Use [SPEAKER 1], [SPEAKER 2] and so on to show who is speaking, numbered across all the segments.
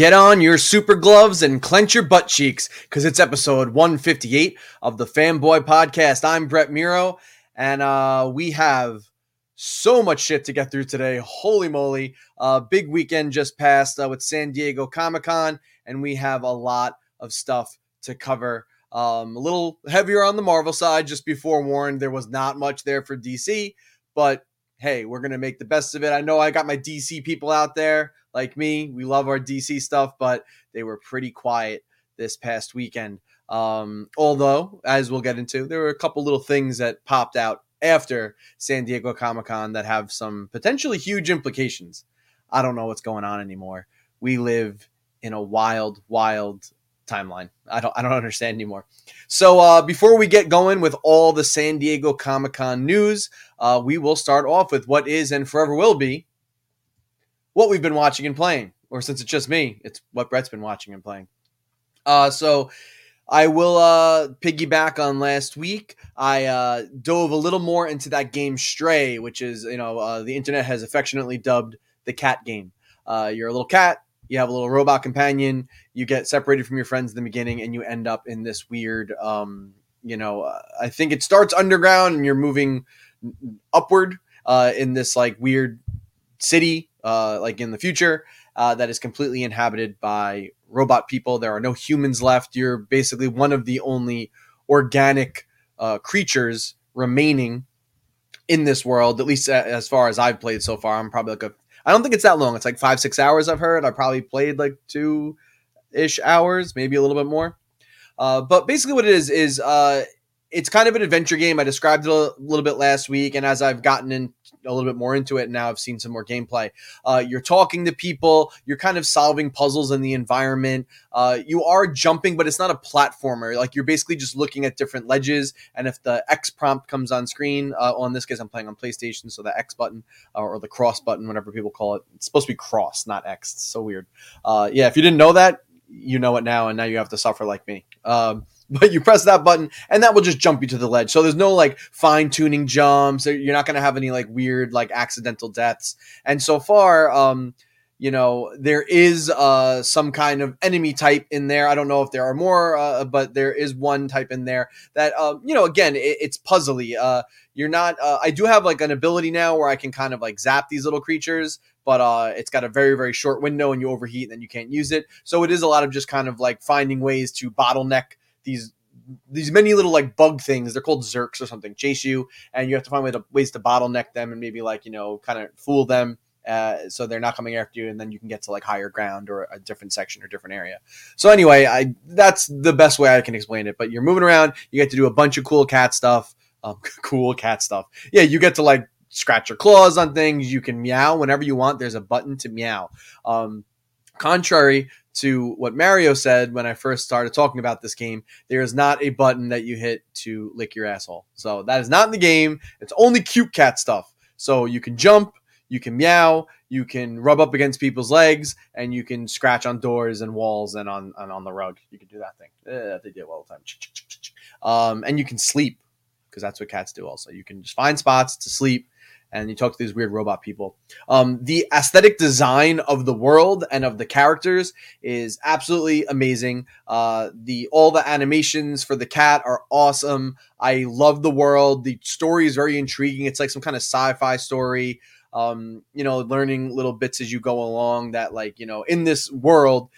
[SPEAKER 1] Get on your super gloves and clench your butt cheeks because it's episode 158 of the Fanboy Podcast. I'm Brett Miro, and uh, we have so much shit to get through today. Holy moly. Uh, big weekend just passed uh, with San Diego Comic Con, and we have a lot of stuff to cover. Um, a little heavier on the Marvel side, just be forewarned. There was not much there for DC, but hey, we're going to make the best of it. I know I got my DC people out there like me. We love our DC stuff, but they were pretty quiet this past weekend. Um, although, as we'll get into, there were a couple little things that popped out after San Diego Comic Con that have some potentially huge implications. I don't know what's going on anymore. We live in a wild, wild timeline. I don't I don't understand anymore. So uh, before we get going with all the San Diego Comic Con news, uh, we will start off with what is and forever will be what we've been watching and playing. Or since it's just me, it's what Brett's been watching and playing. Uh, so I will uh, piggyback on last week. I uh, dove a little more into that game Stray, which is, you know, uh, the internet has affectionately dubbed the cat game. Uh, you're a little cat, you have a little robot companion, you get separated from your friends in the beginning, and you end up in this weird, um, you know, uh, I think it starts underground and you're moving upward uh, in this like weird city uh, like in the future, uh, that is completely inhabited by robot people. There are no humans left. You're basically one of the only organic uh, creatures remaining in this world, at least as far as I've played so far. I'm probably like a, I don't think it's that long. It's like five, six hours I've heard. I probably played like two ish hours, maybe a little bit more. Uh, but basically, what it is is uh, it's kind of an adventure game. I described it a little bit last week, and as I've gotten in a little bit more into it, now I've seen some more gameplay. Uh, you're talking to people, you're kind of solving puzzles in the environment. Uh, you are jumping, but it's not a platformer. Like you're basically just looking at different ledges, and if the X prompt comes on screen, uh, in this case, I'm playing on PlayStation, so the X button uh, or the cross button, whatever people call it, it's supposed to be cross, not X. It's so weird. Uh, yeah, if you didn't know that, you know it now, and now you have to suffer like me. Um, but you press that button and that will just jump you to the ledge. So there's no like fine tuning jumps. You're not going to have any like weird like accidental deaths. And so far, um, you know, there is uh, some kind of enemy type in there. I don't know if there are more, uh, but there is one type in there that, uh, you know, again, it, it's puzzly. Uh, you're not. Uh, I do have like an ability now where I can kind of like zap these little creatures, but uh, it's got a very very short window and you overheat and then you can't use it. So it is a lot of just kind of like finding ways to bottleneck these these many little like bug things. They're called Zurks or something. Chase you, and you have to find way to, ways to bottleneck them and maybe like you know kind of fool them. Uh, so they're not coming after you, and then you can get to like higher ground or a different section or different area. So anyway, I that's the best way I can explain it. But you're moving around, you get to do a bunch of cool cat stuff. Um, cool cat stuff. Yeah, you get to like scratch your claws on things. You can meow whenever you want. There's a button to meow. Um, contrary to what Mario said when I first started talking about this game, there is not a button that you hit to lick your asshole. So that is not in the game. It's only cute cat stuff. So you can jump, you can meow, you can rub up against people's legs, and you can scratch on doors and walls and on and on the rug. You can do that thing. Eh, they do all the time. Um, and you can sleep because that's what cats do. Also, you can just find spots to sleep and you talk to these weird robot people. Um, the aesthetic design of the world and of the characters is absolutely amazing. Uh, the all the animations for the cat are awesome. I love the world. The story is very intriguing. It's like some kind of sci-fi story. Um, you know, learning little bits as you go along. That like you know, in this world,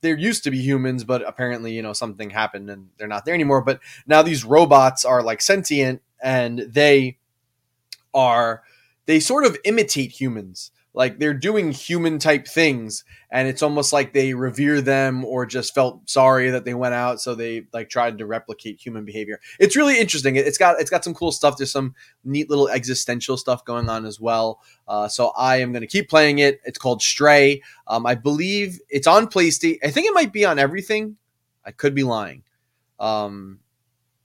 [SPEAKER 1] there used to be humans, but apparently, you know, something happened and they're not there anymore. But now these robots are like sentient and they are they sort of imitate humans. Like they're doing human type things and it's almost like they revere them or just felt sorry that they went out so they like tried to replicate human behavior. It's really interesting. It's got it's got some cool stuff. There's some neat little existential stuff going on as well. Uh, so i am going to keep playing it. It's called stray. Um, i believe it's on playstation i think it might be on everything. I could be lying. Um,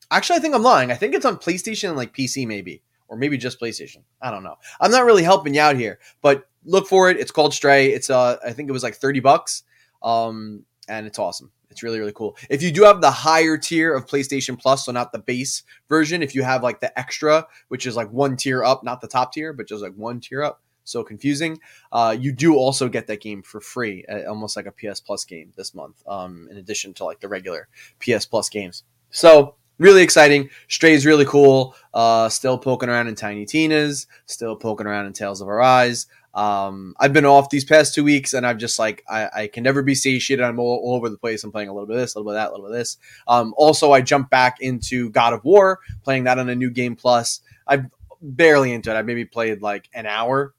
[SPEAKER 1] actually i think i'm lying. I think it's on playstation and like pc maybe or maybe just PlayStation. I don't know. I'm not really helping you out here, but look for it. It's called Stray. It's uh, I think it was like 30 bucks. Um, and it's awesome. It's really really cool. If you do have the higher tier of PlayStation Plus, so not the base version, if you have like the extra, which is like one tier up, not the top tier, but just like one tier up, so confusing. Uh, you do also get that game for free, uh, almost like a PS Plus game this month, um, in addition to like the regular PS Plus games. So really exciting. Stray's really cool. Uh, still poking around in Tiny Tina's, still poking around in Tales of Arise. Um, I've been off these past two weeks, and I've just like I, I can never be satiated. I'm all, all, over the place. I'm playing a little bit of this, a little bit of that, a little bit of this. Um, also, I jumped back into God of War, playing that on a new game plus. I'm barely into it. I maybe played like an hour.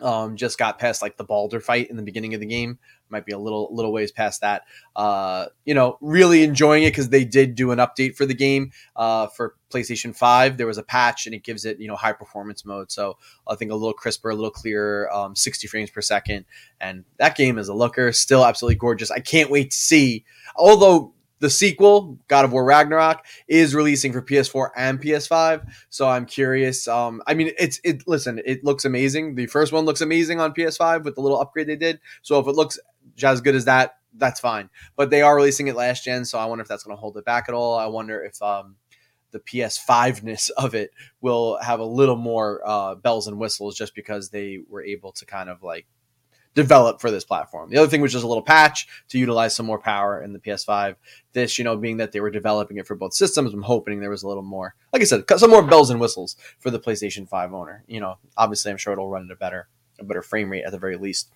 [SPEAKER 1] Um, just got past like the Baldur fight in the beginning of the game might be a little little ways past that. Uh, you know, really enjoying it because they did do an update for the game uh, for PlayStation Five. There was a patch and it gives it you know high performance mode, so I think a little crisper, a little clearer, um, 60 frames per second, and that game is a looker. Still absolutely gorgeous. I can't wait to see. Although the sequel, God of War Ragnarok, is releasing for PS4 and PS5. So I'm curious. Um, I mean, it's it. Listen, it looks amazing. The first one looks amazing on PS5 with the little upgrade they did. So if it looks as good as that, that's fine. But they are releasing it last gen, so I wonder if that's going to hold it back at all. I wonder if um, the PS5 ness of it will have a little more uh, bells and whistles just because they were able to kind of like develop for this platform. The other thing was just a little patch to utilize some more power in the PS5. This, you know, being that they were developing it for both systems, I'm hoping there was a little more, like I said, some more bells and whistles for the PlayStation 5 owner. You know, obviously, I'm sure it'll run at a better, a better frame rate at the very least.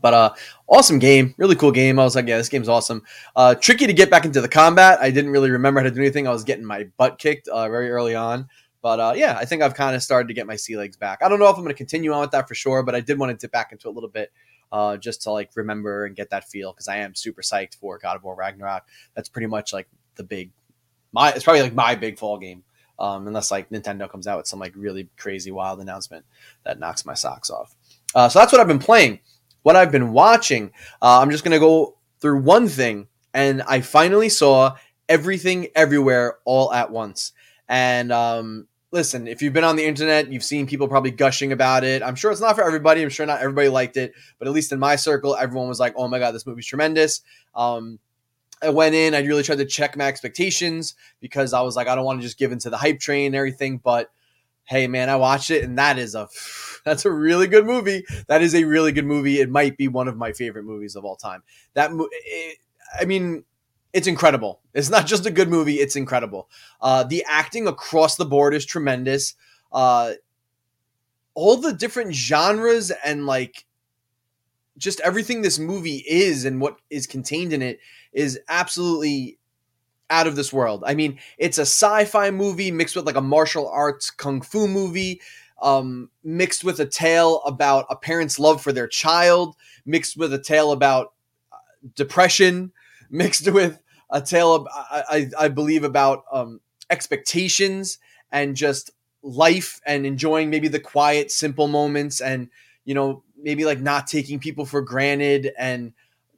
[SPEAKER 1] But uh, awesome game, really cool game. I was like, yeah, this game's awesome. Uh, tricky to get back into the combat. I didn't really remember how to do anything. I was getting my butt kicked uh, very early on. But uh, yeah, I think I've kind of started to get my sea legs back. I don't know if I'm going to continue on with that for sure, but I did want to dip back into it a little bit uh, just to like remember and get that feel because I am super psyched for God of War Ragnarok. That's pretty much like the big my. It's probably like my big fall game. Um, unless like Nintendo comes out with some like really crazy wild announcement that knocks my socks off. Uh, so that's what I've been playing what I've been watching, uh, I'm just going to go through one thing. And I finally saw everything everywhere all at once. And um, listen, if you've been on the internet, you've seen people probably gushing about it. I'm sure it's not for everybody. I'm sure not everybody liked it, but at least in my circle, everyone was like, "Oh my god, this movie's tremendous." Um, I went in. I really tried to check my expectations because I was like, I don't want to just give into the hype train and everything. But hey, man, I watched it, and that is a that's a really good movie. That is a really good movie. It might be one of my favorite movies of all time. That it, I mean, it's incredible. It's not just a good movie; it's incredible. Uh, the acting across the board is tremendous. Uh, all the different genres and like just everything this movie is and what is contained in it is absolutely out of this world. I mean, it's a sci-fi movie mixed with like a martial arts kung fu movie um, mixed with a tale about a parent's love for their child, mixed with a tale about uh, depression, mixed with a tale of, I, I, I believe, about um, expectations and just life and enjoying maybe the quiet, simple moments and, you know, maybe like not taking people for granted and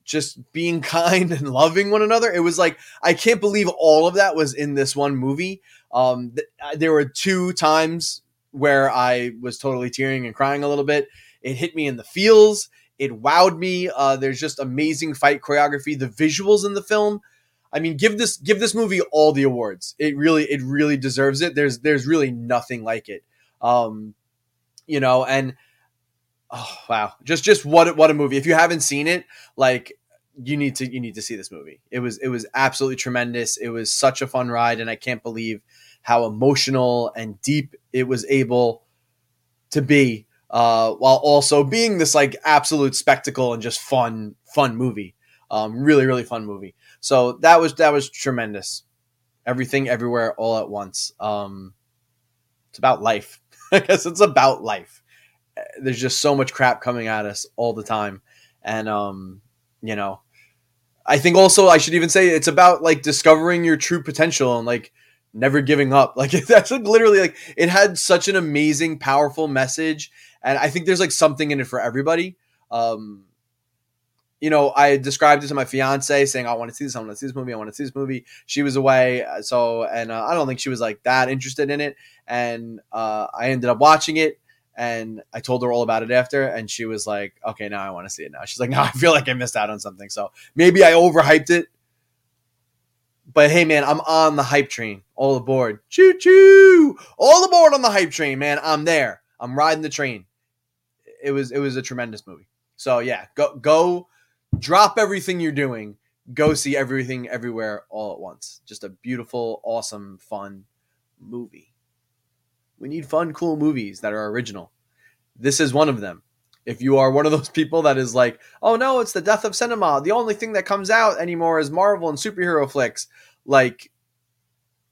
[SPEAKER 1] just being kind and loving one another. It was like, I can't believe all of that was in this one movie. Um, th- there were two times where I was totally tearing and crying a little bit. It hit me in the feels. It wowed me. Uh, there's just amazing fight choreography. The visuals in the film. I mean, give this give this movie all the awards. It really it really deserves it. There's there's really nothing like it. Um, you know, and oh wow, just just what what a movie. If you haven't seen it, like you need to you need to see this movie. It was it was absolutely tremendous. It was such a fun ride, and I can't believe how emotional and deep it was able to be, uh, while also being this like absolute spectacle and just fun, fun movie. Um, really, really fun movie. So that was that was tremendous. Everything, everywhere, all at once. Um, it's about life. I guess it's about life. There's just so much crap coming at us all the time, and um, you know, I think also I should even say it's about like discovering your true potential and like never giving up. Like that's like literally like it had such an amazing, powerful message, and I think there's like something in it for everybody. Um, you know, I described it to my fiance saying, I want to see this, I want to see this movie, I want to see this movie. She was away. Uh, so, and uh, I don't think she was like that interested in it. And uh, I ended up watching it and I told her all about it after. And she was like, okay, now I want to see it now. She's like, no, I feel like I missed out on something. So maybe I overhyped it but hey, man, I'm on the hype train. All aboard. Choo choo. All aboard on the hype train, man. I'm there. I'm riding the train. it was it was a tremendous movie. So yeah, go go drop everything you're doing, go see everything everywhere all at once. Just a beautiful, awesome, fun movie. We need fun, cool movies that are original. This is one of them. If you are one of those people that is like, oh no, it's the death of cinema. The only thing that comes out anymore is Marvel and superhero flicks. Like,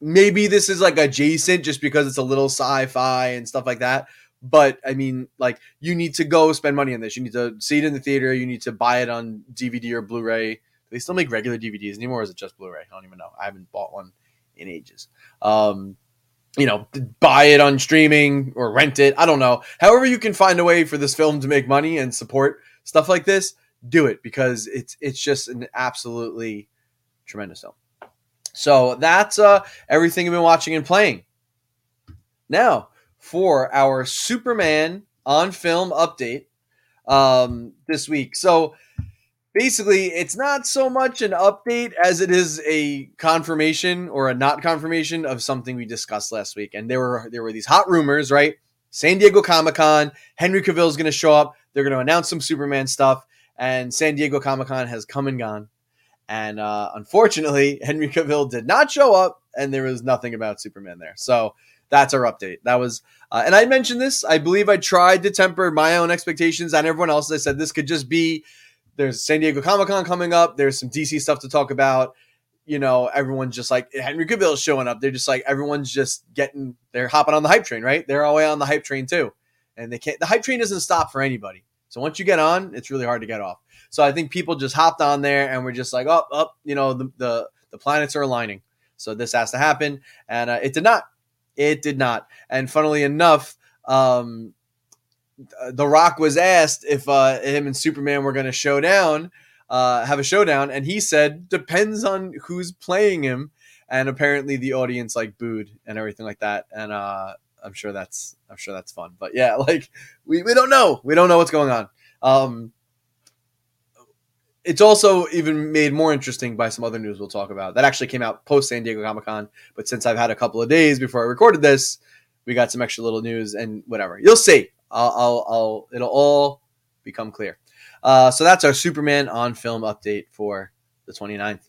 [SPEAKER 1] maybe this is like adjacent just because it's a little sci-fi and stuff like that. But I mean, like, you need to go spend money on this. You need to see it in the theater. You need to buy it on DVD or Blu-ray. They still make regular DVDs anymore? Or is it just Blu-ray? I don't even know. I haven't bought one in ages. Um, you know, buy it on streaming or rent it. I don't know. However, you can find a way for this film to make money and support stuff like this, do it because it's it's just an absolutely tremendous film. So that's uh, everything I've been watching and playing. Now for our Superman on film update um, this week. So basically it's not so much an update as it is a confirmation or a not confirmation of something we discussed last week. And there were there were these hot rumors, right? San Diego Comic Con, Henry Cavill is going to show up. They're going to announce some Superman stuff, and San Diego Comic Con has come and gone. And uh, unfortunately, Henry Cavill did not show up, and there was nothing about Superman there. So that's our update. That was, uh, and I mentioned this. I believe I tried to temper my own expectations and everyone else. I said this could just be there's San Diego Comic Con coming up. There's some DC stuff to talk about. You know, everyone's just like Henry Cavill's showing up. They're just like everyone's just getting they're hopping on the hype train, right? They're all on the hype train too, and they can't. The hype train doesn't stop for anybody. So once you get on, it's really hard to get off. So I think people just hopped on there and we're just like, oh, up, oh, you know, the, the the planets are aligning. So this has to happen, and uh, it did not. It did not. And funnily enough, um, the Rock was asked if uh, him and Superman were going to show down, uh, have a showdown, and he said depends on who's playing him. And apparently, the audience like booed and everything like that. And uh, I'm sure that's I'm sure that's fun. But yeah, like we, we don't know. We don't know what's going on. Um, it's also even made more interesting by some other news we'll talk about that actually came out post San Diego Comic Con. But since I've had a couple of days before I recorded this, we got some extra little news and whatever. You'll see. I'll, I'll, I'll it'll all become clear. Uh, so that's our Superman on film update for the 29th.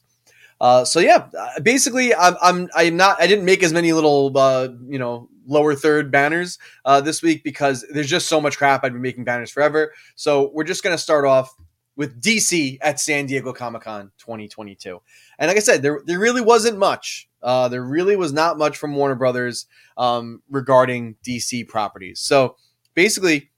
[SPEAKER 1] Uh, so yeah, uh, basically, I'm, I'm I'm not I didn't make as many little uh, you know lower third banners uh, this week because there's just so much crap. I've been making banners forever. So we're just gonna start off with DC at San Diego Comic Con 2022. And like I said, there there really wasn't much. Uh, there really was not much from Warner Brothers um, regarding DC properties. So basically,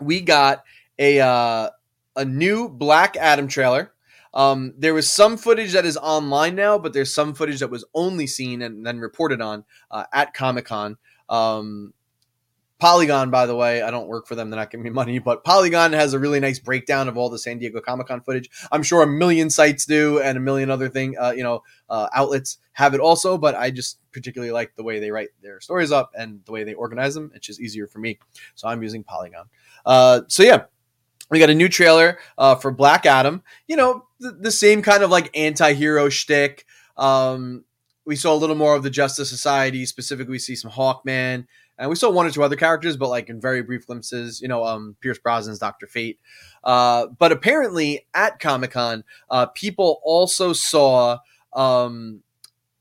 [SPEAKER 1] we got a uh, a new Black Adam trailer. Um, there was some footage that is online now, but there's some footage that was only seen and then reported on uh, at Comic Con. Um, Polygon, by the way, I don't work for them; they're not giving me money. But Polygon has a really nice breakdown of all the San Diego Comic Con footage. I'm sure a million sites do, and a million other thing, uh, you know, uh, outlets have it also. But I just particularly like the way they write their stories up and the way they organize them. It's just easier for me, so I'm using Polygon. Uh, so yeah, we got a new trailer uh, for Black Adam. You know, the, the same kind of like anti-hero shtick. Um, we saw a little more of the Justice Society. Specifically, we see some Hawkman. And we saw one or two other characters, but like in very brief glimpses, you know, um, Pierce Brosnan's Doctor Fate. Uh, but apparently at Comic Con, uh, people also saw um,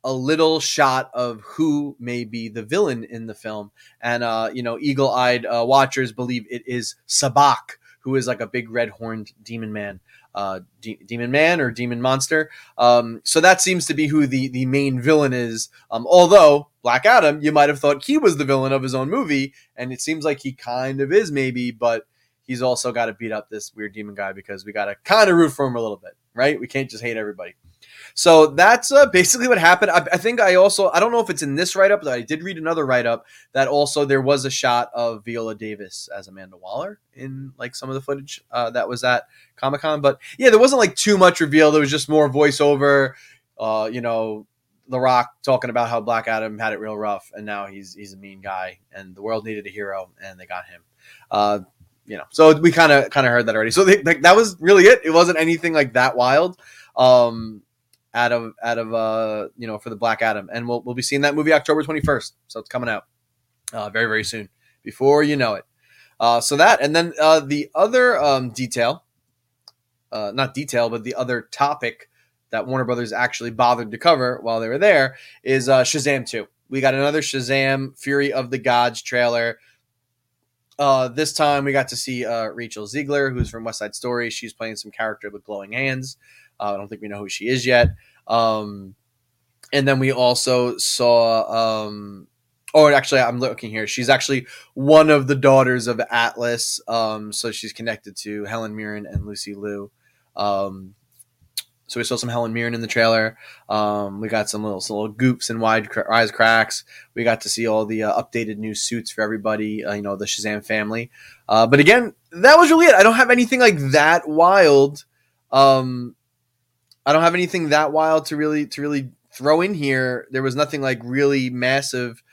[SPEAKER 1] a little shot of who may be the villain in the film, and uh, you know, eagle-eyed uh, watchers believe it is Sabbac, who is like a big red-horned demon man uh, Demon Man or Demon Monster. Um, so that seems to be who the, the main villain is. Um, although Black Adam, you might have thought he was the villain of his own movie, and it seems like he kind of is, maybe, but he's also got to beat up this weird demon guy because we got to kind of root for him a little bit, right? We can't just hate everybody. So that's uh, basically what happened. I, I, think I also I don't know if it's in this write up, but I did read another write up that also there was a shot of Viola Davis as Amanda Waller in like some of the footage uh, that was at Comic Con. But yeah, there wasn't like too much reveal. There was just more voiceover. Uh, you know, The Rock talking about how Black Adam had it real rough, and now he's he's a mean guy, and the world needed a hero, and they got him. Uh, you know, so we kind of kind of heard that already. So they, that was really it. It wasn't anything like that wild. Um, out of out of uh you know for the Black Adam, and we'll we'll be seeing that movie October twenty first, so it's coming out uh, very very soon. Before you know it. Uh, so that, and then uh, the other um, detail, uh, not detail, but the other topic that Warner Brothers actually bothered to cover while they were there is uh, Shazam 2. We got another Shazam Fury of the Gods trailer. Uh, this time we got to see uh, Rachel Zegler, who's from West Side Story. She's playing some character with glowing hands. Uh, I don't think we know who she is yet. Um, and then we also saw, um, oh, actually, I'm looking here. She's actually one of the daughters of Atlas. Um, so she's connected to Helen Mirren and Lucy Liu. Um, so we saw some Helen Mirren in the trailer. Um, we got some little, some little goops and wide cr- eyes cracks. We got to see all the uh, updated new suits for everybody. Uh, you know, the Shazam family. Uh, but again, that was really it. I don't have anything like that wild. Um, I don't have anything that wild to really to really throw in here. There was nothing like really massive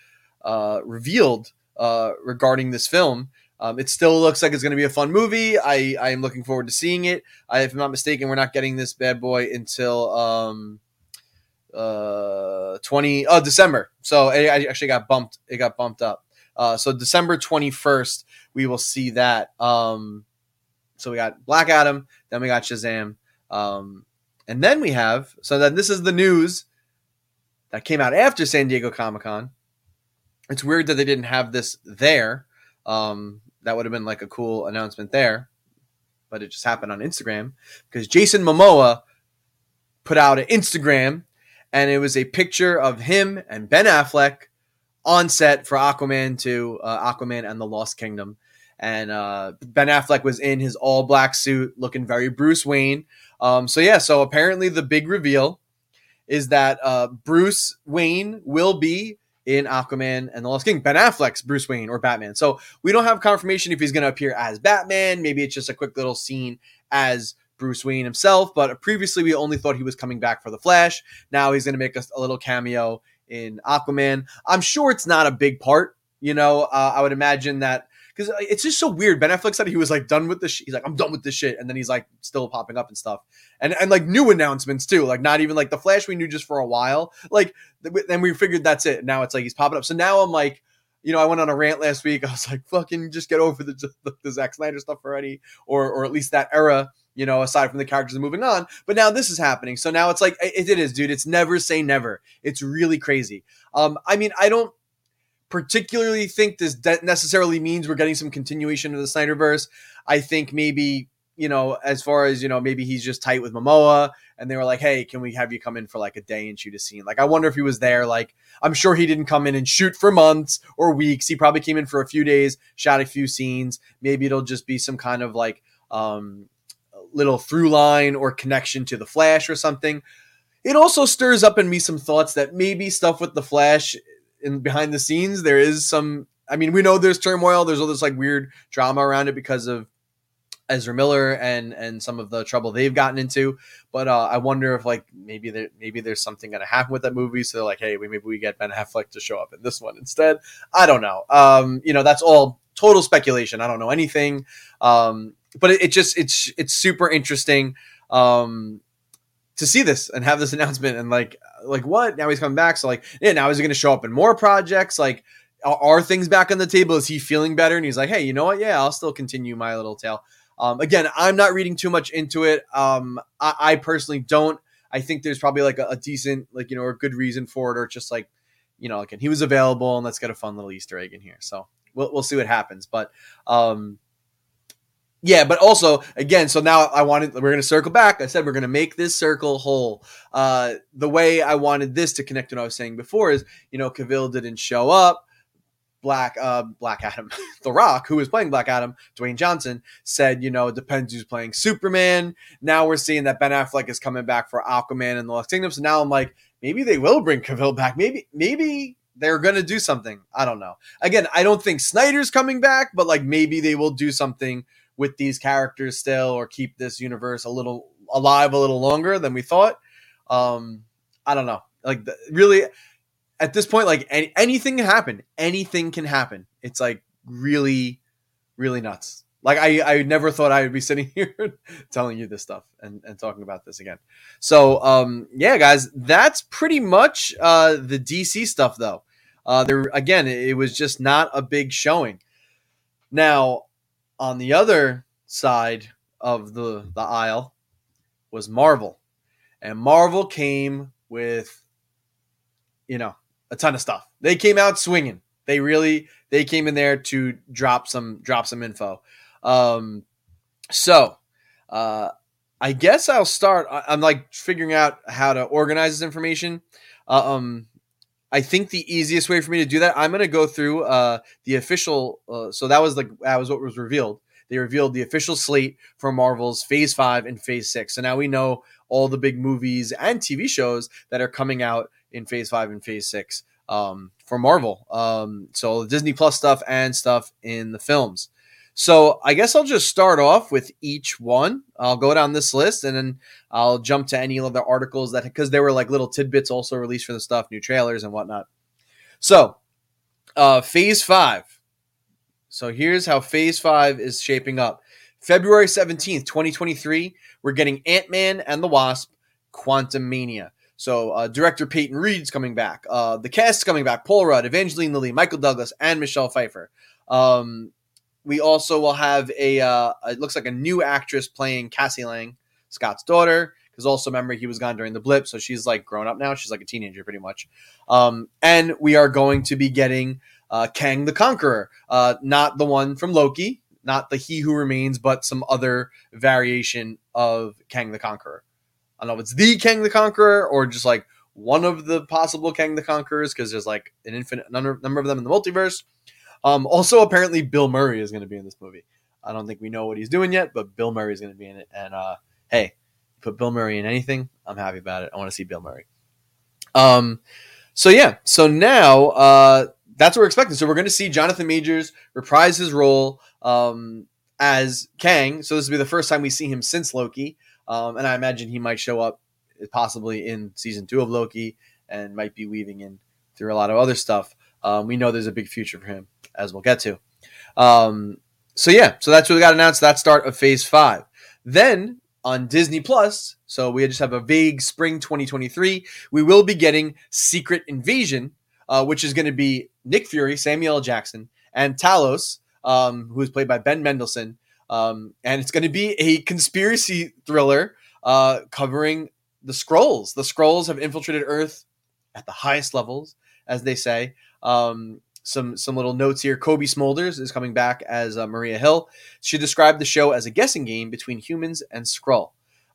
[SPEAKER 1] uh, revealed uh, regarding this film. Um, it still looks like it's going to be a fun movie. I, I am looking forward to seeing it. I, if I'm not mistaken, we're not getting this bad boy until um, uh, 20 oh December. So it, I actually got bumped. It got bumped up. Uh, so December 21st, we will see that. Um, so we got Black Adam, then we got Shazam, um, and then we have. So then this is the news that came out after San Diego Comic Con. It's weird that they didn't have this there. Um, that would have been like a cool announcement there, but it just happened on Instagram because Jason Momoa put out an Instagram and it was a picture of him and Ben Affleck on set for Aquaman 2, uh, Aquaman and the Lost Kingdom. And uh, Ben Affleck was in his all black suit, looking very Bruce Wayne. Um, so, yeah, so apparently the big reveal is that uh, Bruce Wayne will be in Aquaman and the Lost King, Ben Affleck's Bruce Wayne or Batman. So we don't have confirmation if he's going to appear as Batman. Maybe it's just a quick little scene as Bruce Wayne himself. But previously, we only thought he was coming back for the Flash. Now he's going to make us a little cameo in Aquaman. I'm sure it's not a big part. You know, uh, I would imagine that because it's just so weird. Ben Affleck said he was like done with this. Sh- he's like, I'm done with this shit, and then he's like still popping up and stuff, and and like new announcements too. Like not even like the Flash we knew just for a while. Like then we figured that's it. Now it's like he's popping up. So now I'm like. You know, I went on a rant last week. I was like, "Fucking, just get over the, the, the Zack Snyder stuff already, or or at least that era." you know, aside from the characters moving on. But now this is happening. So now it's like, it, it is, dude. It's never say never. It's really crazy. Um, I mean, I don't, particularly think this de- necessarily means we're getting some continuation of the Snyderverse. I think maybe you know, as far as you know, maybe he's just tight with Momoa, and they were like, "Hey, can we have you come in for like a day and shoot a scene?" Like, I wonder if he was there. Like, I'm sure he didn't come in and shoot for months or weeks. He probably came in for a few days, shot a few scenes. Maybe it'll just be some kind of like um, little through line or connection to the Flash or something. It also stirs up in me some thoughts that maybe stuff with the Flash in behind the scenes there is some I mean, we know there's turmoil, there's all this like weird drama around it because of Ezra Miller and and some of the trouble they've gotten into. But uh, I wonder if like maybe there maybe there's something gonna happen with that movie. So they're like, hey, we maybe we get Ben Affleck to show up in this one instead. I don't know. Um, you know, that's all total speculation. I don't know anything. Um, but it, it just it's it's super interesting. Um, to see this and have this announcement and like like what? Now he's coming back. So like yeah now is he going to show up in more projects. Like are, are, things back on the table? Is he feeling better? And he's like hey you know what? Yeah i'll still continue my little tale. Um, again i'm not reading too much into it. Um, I, I, personally don't. I think there's probably like a, a, decent like you know a good reason for it or just like you know again he was available and let's get a fun little easter egg in here. So we'll, we'll see what happens. But um yeah, but also again, so now I wanted we're gonna circle back. I said we're gonna make this circle whole. Uh, the way I wanted this to connect to what I was saying before is, you know, Cavill didn't show up. Black uh, Black Adam, The Rock, who was playing Black Adam, Dwayne Johnson, said, you know, it depends who's playing Superman. Now we're seeing that Ben Affleck is coming back for Aquaman and the Lost Kingdom. So now I'm like, maybe they will bring Cavill back. Maybe, maybe they're gonna do something. I don't know. Again, I don't think Snyder's coming back, but like maybe they will do something with these characters still or keep this universe a little alive a little longer than we thought. Um, I don't know. Like the, really at this point, like any, anything can happen. Anything can happen. It's like really, really nuts. Like I, I never thought I would be sitting here telling you this stuff and, and talking about this again. So um, yeah, guys, that's pretty much uh, the DC stuff though. Uh, there again, it was just not a big showing. Now, on the other side of the the aisle was Marvel, and Marvel came with, you know, a ton of stuff. They came out swinging. They really they came in there to drop some drop some info. Um, so, uh, I guess I'll start. I'm like figuring out how to organize this information. Uh, um, I think the easiest way for me to do that, I'm going to go through uh, the official. Uh, so that was like that was what was revealed. They revealed the official slate for Marvel's Phase Five and Phase Six. So now we know all the big movies and TV shows that are coming out in Phase Five and Phase Six um, for Marvel. Um, so Disney Plus stuff and stuff in the films. So I guess I'll just start off with each one. I'll go down this list and then I'll jump to any of the articles that because there were like little tidbits also released for the stuff, new trailers and whatnot. So, uh, Phase Five. So here's how Phase Five is shaping up. February seventeenth, twenty twenty three. We're getting Ant Man and the Wasp, Quantumania. So uh, director Peyton Reed's coming back. Uh, the cast's coming back: Paul Rudd, Evangeline Lilly, Michael Douglas, and Michelle Pfeiffer. Um, we also will have a uh, it looks like a new actress playing Cassie Lang, Scott's daughter. Because also remember he was gone during the blip, so she's like grown up now. She's like a teenager pretty much. Um, and we are going to be getting uh, Kang the Conqueror, uh, not the one from Loki, not the He Who Remains, but some other variation of Kang the Conqueror. I don't know if it's the Kang the Conqueror or just like one of the possible Kang the Conquerors because there's like an infinite number, number of them in the multiverse. Um, also, apparently, Bill Murray is going to be in this movie. I don't think we know what he's doing yet, but Bill Murray is going to be in it. And uh, hey, put Bill Murray in anything, I'm happy about it. I want to see Bill Murray. Um, so yeah, so now uh, that's what we're expecting. So we're going to see Jonathan Majors reprise his role um, as Kang. So this will be the first time we see him since Loki, um, and I imagine he might show up possibly in season two of Loki and might be weaving in through a lot of other stuff. Um, we know there's a big future for him as we'll get to. Um, so yeah, so that's what we got announced. That start of Phase Five. Then on Disney Plus, so we just have a vague spring 2023. We will be getting Secret Invasion, uh, which is going to be Nick Fury, Samuel L. Jackson, and Talos, um, who is played by Ben Mendelsohn. Um, and it's going to be a conspiracy thriller uh, covering the Skrulls. The Skrulls have infiltrated Earth at the highest levels, as they say. Um, some some little notes here. Cobie Smulders is coming back as uh, Maria Hill. She described the show as a guessing game between humans and Skrull.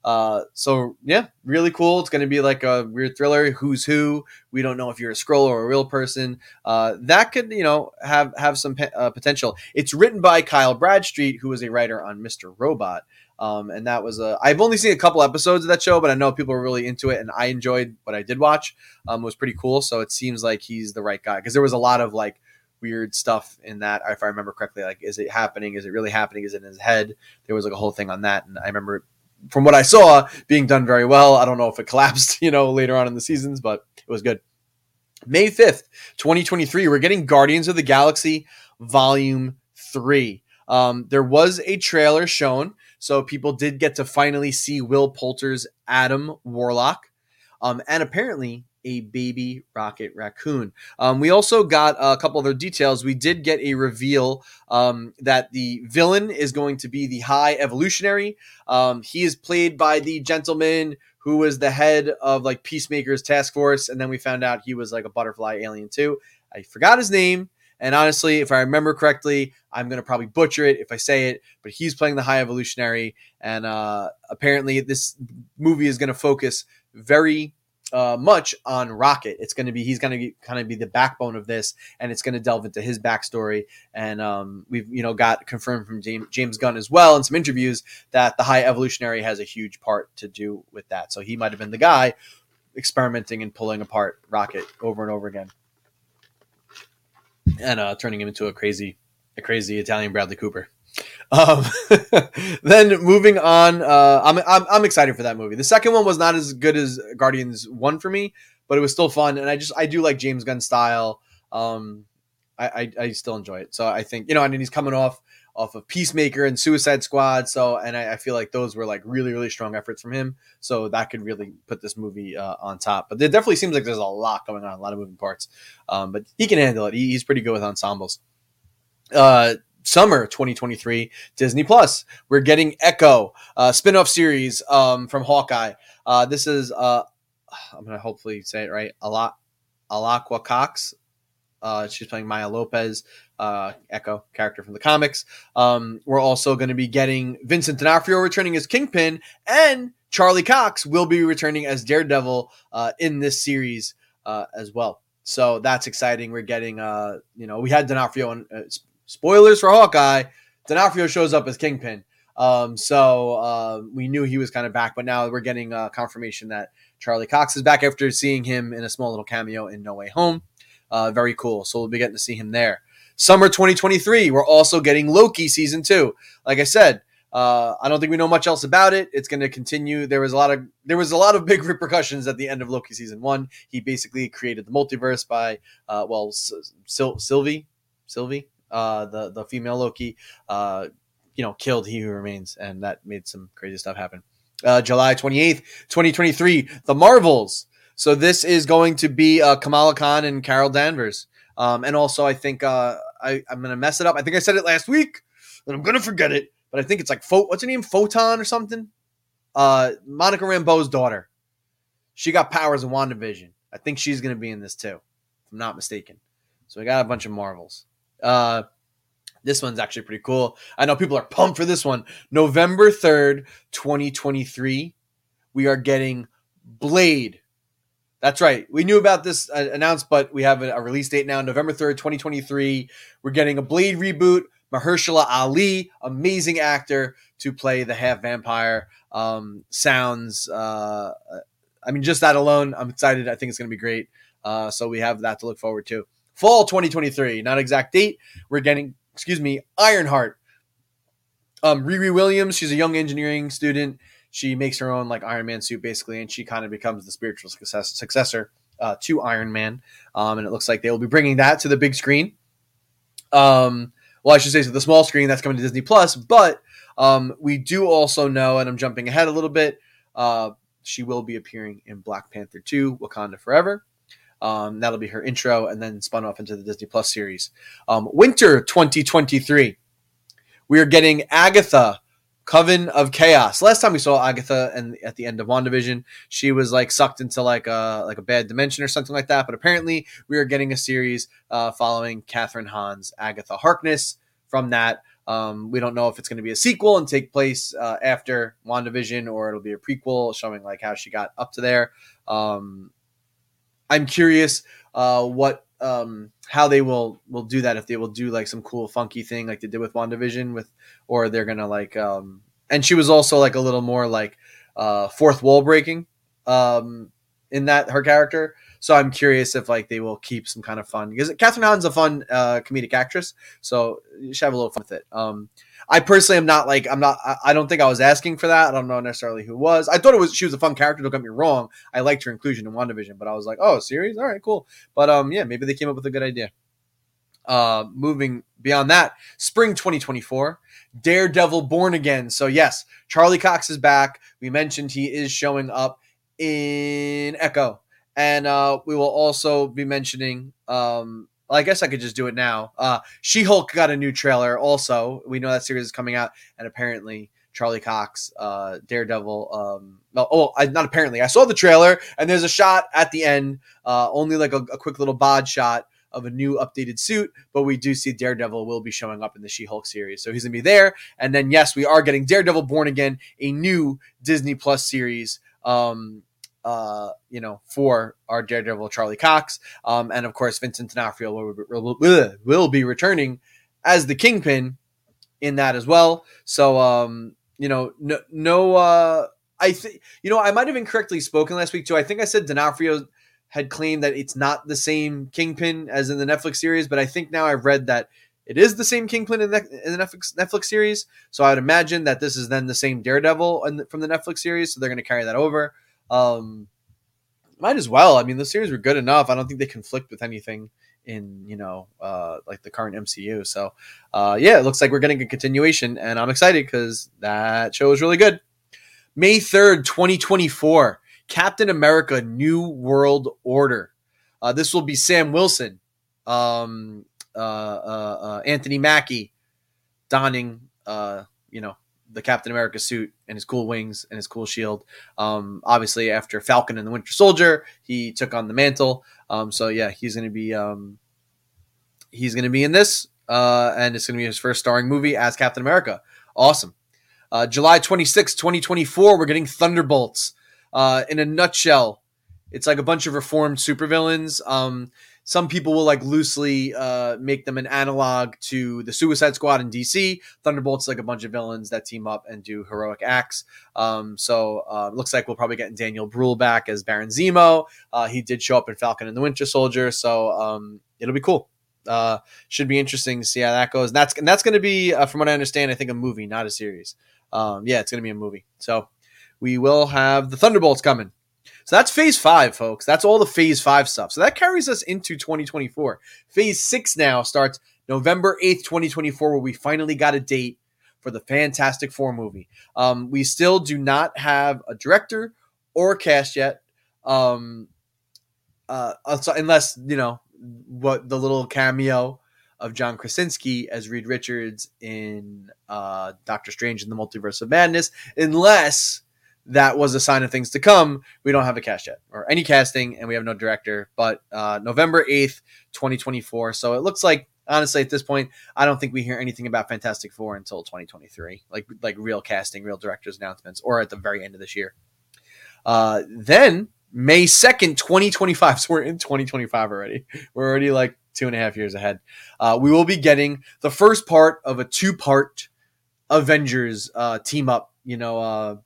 [SPEAKER 1] Uh, so yeah, really cool. It's going to be like a weird thriller. Who's who? We don't know if you're a Skrull or a real person. Uh, that could you know have have some pe- uh, potential. It's written by Kyle Bradstreet, who was a writer on Mr. Robot. Um, and that was a. I've only seen a couple episodes of that show, but I know people are really into it, and I enjoyed what I did watch. Um, was pretty cool. So it seems like he's the right guy because there was a lot of like weird stuff in that. If I remember correctly, like is it happening? Is it really happening? Is it in his head? There was like a whole thing on that, and I remember from what I saw being done very well. I don't know if it collapsed, you know, later on in the seasons, but it was good. May 5th, 2023, we're getting Guardians of the Galaxy Volume 3. Um, there was a trailer shown so people did get to finally see Will Poulter's Adam Warlock. Um, and apparently a baby rocket raccoon. Um, we also got a couple other details. We did get a reveal um, that the villain is going to be the High Evolutionary. Um, he is played by the gentleman who was the head of like Peacemaker's task force, and then we found out he was like a butterfly alien too. I forgot his name. And honestly, if I remember correctly, I'm going to probably butcher it if I say it, but he's playing the High Evolutionary. And uh, apparently, this movie is going to focus very uh, much on Rocket. It's going to be he's going to kind of be the backbone of this, and it's going to delve into his backstory. And um, we've you know got confirmed from James, James Gunn as well in some interviews that the High Evolutionary has a huge part to do with that. So he might have been the guy experimenting and pulling apart Rocket over and over again and uh, turning him into a crazy, a crazy Italian Bradley Cooper. Um, then moving on, uh, I'm, I'm I'm excited for that movie. The second one was not as good as Guardians One for me, but it was still fun, and I just I do like James Gunn style. Um, I, I, I still enjoy it. So I think you know, I mean, he's coming off off of Peacemaker and Suicide Squad. So, and I, I, feel like those were like really, really strong efforts from him. So that could really put this movie uh, on top. But it definitely seems like there's a lot going on, a lot of moving parts. Um, but he can handle it. He, he's pretty good with ensembles. Uh, summer 2023 Disney Plus. We're getting Echo, uh, spin-off series um, from Hawkeye. Uh, this is uh, I'm gonna hopefully say it right. Alak Alaqua Cox. Uh, she's playing Maya Lopez, uh, Echo character from the comics. Um, we're also going to be getting Vincent D'Onofrio returning as Kingpin, and Charlie Cox will be returning as Daredevil uh, in this series uh, as well. So that's exciting. We're getting, uh, you know, we had D'Onofrio and uh, spoilers for Hawkeye. D'Onofrio shows up as Kingpin. Um, so we knew he was kind of back, but now we're getting confirmation that Charlie Cox is back after seeing him in a small little cameo in No Way Home. Uh, very cool. So we'll be getting to see him there. Summer 2023, we're also getting Loki season two. Like I said, uh, I don't think we know much else about it. It's going to continue. There was a lot of there was a lot of big repercussions at the end of Loki season one. He basically created the multiverse by uh, well, Sil- Sylvie, Sylvie, uh, the the female Loki, uh, you know, killed He Who Remains, and that made some crazy stuff happen. Uh, July 28th, 2023, The Marvels. So this is going to be uh, Kamala Khan and Carol Danvers. Um, and also, I think uh, I, I'm going to mess it up. I think I said it last week, and I'm going to forget it. But I think it's like, Pho- what's her name? Photon or something? Uh, Monica Rambeau's daughter. She got powers in WandaVision. I think she's going to be in this too, if I'm not mistaken. So we got a bunch of Marvels. Uh, this one's actually pretty cool. I know people are pumped for this one. November 3rd, 2023, we are getting Blade. That's right. We knew about this uh, announced, but we have a, a, release date now, November 3rd, 2023. We're getting a Blade reboot. Mahershala Ali, amazing actor to play the half vampire. Um, sounds, uh, I mean, just that alone, I'm excited. I think it's going to be great. Uh, so we have that to look forward to. Fall 2023, not exact date. We're getting excuse me, Ironheart. Um, Riri Williams, she's a young engineering student. She makes her own like Iron Man suit basically, and she kind of becomes the spiritual success- successor uh, to Iron Man. Um, and it looks like they will be bringing that to the big screen. Um, well, I should say to the small screen that's coming to Disney Plus, but um, we do also know, and I'm jumping ahead a little bit. Uh, she will be appearing in Black Panther 2 Wakanda Forever. Um, that'll be her intro, and then spun off into the Disney Plus series. Um, winter 2023, we are getting Agatha, Coven of Chaos. Last time we saw Agatha, and at the end of WandaVision, she was like sucked into like a like a bad dimension or something like that. But apparently, we are getting a series uh, following Kathryn Hahn's Agatha Harkness. From that, um, we don't know if it's going to be a sequel and take place uh, after WandaVision or it'll be a prequel showing like how she got up to there. Um, I'm curious uh, what um, how they will will do that if they will do like some cool funky thing like they did with WandaVision with or they're gonna like um, and she was also like a little more like uh, fourth wall breaking um, in that her character. So I'm curious if like they will keep some kind of fun because Kathryn Hahn's a fun uh, comedic actress, so you should have a little fun with it. Um, I personally am not like I'm not. I, I, don't think I was asking for that. I don't know necessarily who was. I thought it was she was a fun character. Don't get me wrong. I liked her inclusion in WandaVision, but I was like, oh, series, all right, cool. But um, yeah, maybe they came up with a good idea. Uh, moving beyond that, spring 2024, Daredevil Born Again. So yes, Charlie Cox is back. We mentioned he is showing up in Echo, and uh, we will also be mentioning um well, I guess I could just do it now. Uh, she Hulk got a new trailer. Also, we know that series is coming out, and apparently Charlie Cox, uh, Daredevil. Um, oh, I, not apparently. I saw the trailer, and there's a shot at the end, uh, only like a, a quick little bod shot of a new updated suit, but we do see Daredevil will be showing up in the She Hulk series. So he's going to be there. And then, yes, we are getting Daredevil Born Again, a new Disney Plus series. Um, uh, you know, for our Daredevil Charlie Cox. Um, and of course, Vincent D'Onofrio will, will, will, be returning as the Kingpin in that as well. So, um, you know, no, no uh, I think, you know, I might have incorrectly spoken last week too. I think I said D'Onofrio had claimed that it's not the same Kingpin as in the Netflix series, but I think now I've read that it is the same Kingpin in the, Netflix, Netflix series. So I would imagine that this is then the same Daredevil from the Netflix series. So they're going to carry that over. Um, might as well. I mean, the series were good enough. I don't think they conflict with anything in you know uh, like the current MCU. So uh, yeah, it looks like we're getting a continuation, and I'm excited because that show is really good. May third, 2024, Captain America: New World Order. Uh, this will be Sam Wilson, um, uh, uh, uh, Anthony Mackie, donning, uh, you know, the Captain America suit and his cool wings and his cool shield. Um, obviously, after Falcon and the Winter Soldier, he took on the mantle. Um, so yeah, he's going to be um, he's going to be in this, uh, and it's going to be his first starring movie as Captain America. Awesome. Uh, July 26, 2024, we're getting Thunderbolts. Uh, in a nutshell, it's like a bunch of reformed supervillains. Um, some people will like loosely uh, make them an analog to the Suicide Squad in DC. Thunderbolts like a bunch of villains that team up and do heroic acts. Um, so uh, looks like we'll probably get Daniel Bruhl back as Baron Zemo. Uh, he did show up in Falcon and the Winter Soldier, so um, it'll be cool. Uh, should be interesting to see how that goes. And that's and that's going to be, uh, from what I understand, I think a movie, not a series. Um, yeah, it's going to be a movie. So we will have the Thunderbolts coming. So that's phase five, folks. That's all the phase five stuff. So that carries us into 2024. Phase six now starts November 8th, 2024, where we finally got a date for the Fantastic Four movie. Um, we still do not have a director or cast yet. Um, uh, unless, you know, what the little cameo of John Krasinski as Reed Richards in uh, Doctor Strange in the Multiverse of Madness, unless that was a sign of things to come. We don't have a cast yet, or any casting, and we have no director. But uh, November eighth, twenty twenty four. So it looks like, honestly, at this point, I don't think we hear anything about Fantastic Four until twenty twenty three, like like real casting, real directors announcements, or at the very end of this year. Uh, then May second, twenty twenty five. So we're in twenty twenty five already. We're already like two and a half years ahead. Uh, we will be getting the first part of a two part Avengers uh, team up. You know,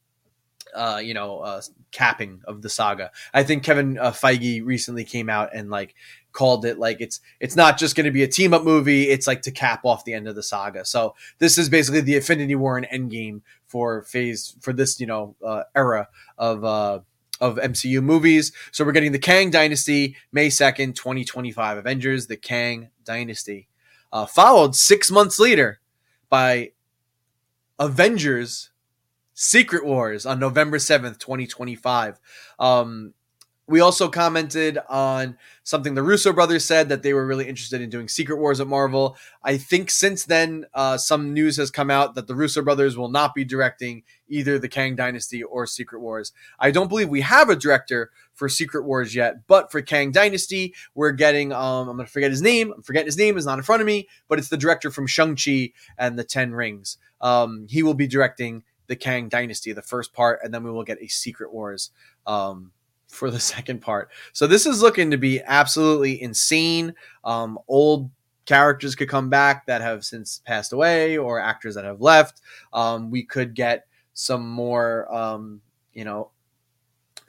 [SPEAKER 1] uh, you know, uh, capping of the saga. I think Kevin uh, Feige recently came out and like called it like it's it's not just going to be a team up movie. It's like to cap off the end of the saga. So this is basically the Infinity War and Endgame for phase for this you know uh, era of. Uh, of MCU movies. So we're getting the Kang Dynasty May 2nd, 2025. Avengers, the Kang Dynasty. Uh, followed six months later by Avengers Secret Wars on November 7th, 2025. Um, we also commented on something the Russo brothers said that they were really interested in doing Secret Wars at Marvel. I think since then, uh, some news has come out that the Russo brothers will not be directing either the Kang Dynasty or Secret Wars. I don't believe we have a director for Secret Wars yet, but for Kang Dynasty, we're getting, um, I'm going to forget his name. I'm forgetting his name, is not in front of me, but it's the director from Shang-Chi and the Ten Rings. Um, he will be directing the Kang Dynasty, the first part, and then we will get a Secret Wars um, for the second part. So this is looking to be absolutely insane. Um, old characters could come back that have since passed away, or actors that have left. Um, we could get some more, um, you know,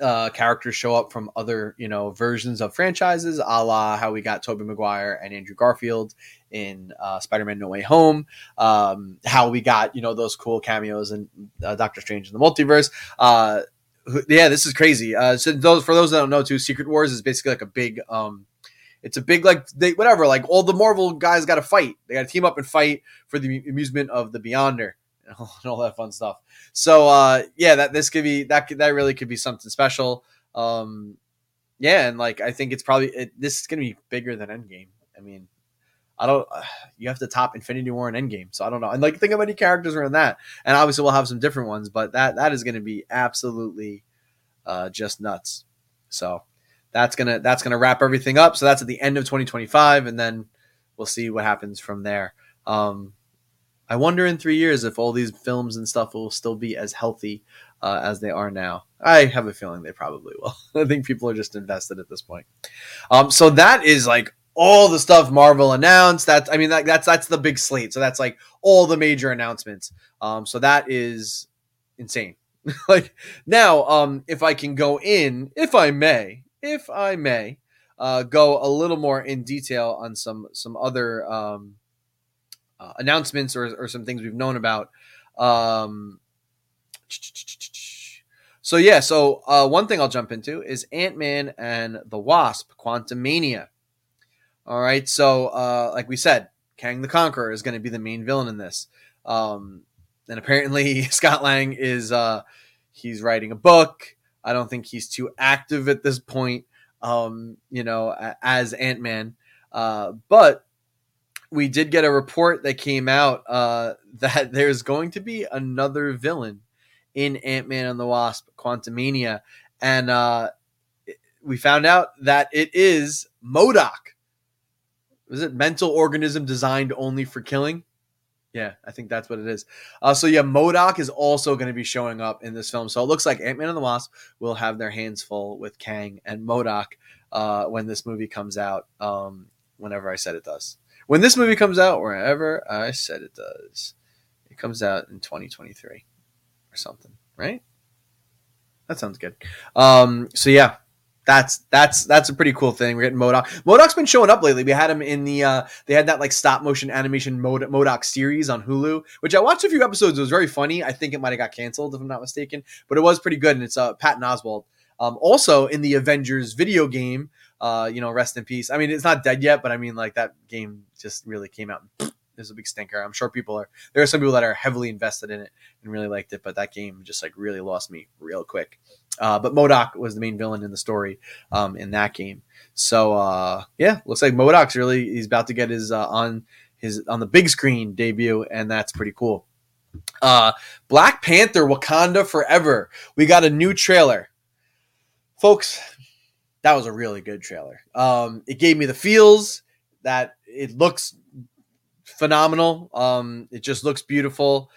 [SPEAKER 1] uh, characters show up from other, you know, versions of franchises, a la how we got Tobey Maguire and Andrew Garfield in uh, Spider-Man: No Way Home. Um, how we got, you know, those cool cameos in uh, Doctor Strange in the Multiverse. Uh, yeah, this is crazy. Uh, so those for those that don't know, too, Secret Wars is basically like a big. Um, it's a big like they whatever like all the Marvel guys got to fight. They got to team up and fight for the amusement of the Beyonder and all that fun stuff. So uh, yeah, that this could be that that really could be something special. Um, yeah, and like I think it's probably it, this is gonna be bigger than Endgame. I mean, I don't. You have to top Infinity War and Endgame, so I don't know. And like, think of any characters are in that, and obviously we'll have some different ones, but that that is going to be absolutely uh, just nuts. So that's gonna that's gonna wrap everything up. So that's at the end of 2025, and then we'll see what happens from there. Um, I wonder in three years if all these films and stuff will still be as healthy uh, as they are now. I have a feeling they probably will. I think people are just invested at this point. Um, so that is like all the stuff Marvel announced. That's I mean that, that's that's the big slate. So that's like all the major announcements. Um, so that is insane. like now, um, if I can go in, if I may, if I may, uh, go a little more in detail on some some other um, uh, announcements or, or some things we've known about. Um, so yeah, so uh, one thing I'll jump into is Ant Man and the Wasp: Quantumania. All right, so uh, like we said, Kang the Conqueror is going to be the main villain in this, um, and apparently Scott Lang is uh, he's writing a book. I don't think he's too active at this point, um, you know, as Ant Man, uh, but we did get a report that came out uh, that there's going to be another villain in Ant Man and the Wasp: Quantumania, and uh, we found out that it is MODOK. Was it mental organism designed only for killing? Yeah, I think that's what it is. Uh, so yeah, MODOK is also going to be showing up in this film. So it looks like Ant Man and the Wasp will have their hands full with Kang and MODOK uh, when this movie comes out. Um, whenever I said it does. When this movie comes out, wherever I said it does, it comes out in 2023 or something, right? That sounds good. Um, so yeah, that's that's that's a pretty cool thing. We're getting MODOK. MODOK's been showing up lately. We had him in the uh, they had that like stop motion animation Mod- MODOK series on Hulu, which I watched a few episodes. It was very funny. I think it might have got canceled if I'm not mistaken, but it was pretty good. And it's uh, Patton Oswalt. Um, also in the Avengers video game, uh, you know, rest in peace. I mean, it's not dead yet, but I mean, like that game just really came out. There's a big stinker. I'm sure people are. There are some people that are heavily invested in it and really liked it, but that game just like really lost me real quick. Uh, but MODOK was the main villain in the story um, in that game. So uh, yeah, looks like MODOK's really he's about to get his uh, on his on the big screen debut, and that's pretty cool. Uh, Black Panther: Wakanda Forever. We got a new trailer, folks. That was a really good trailer. Um, it gave me the feels that it looks phenomenal. Um, it just looks beautiful,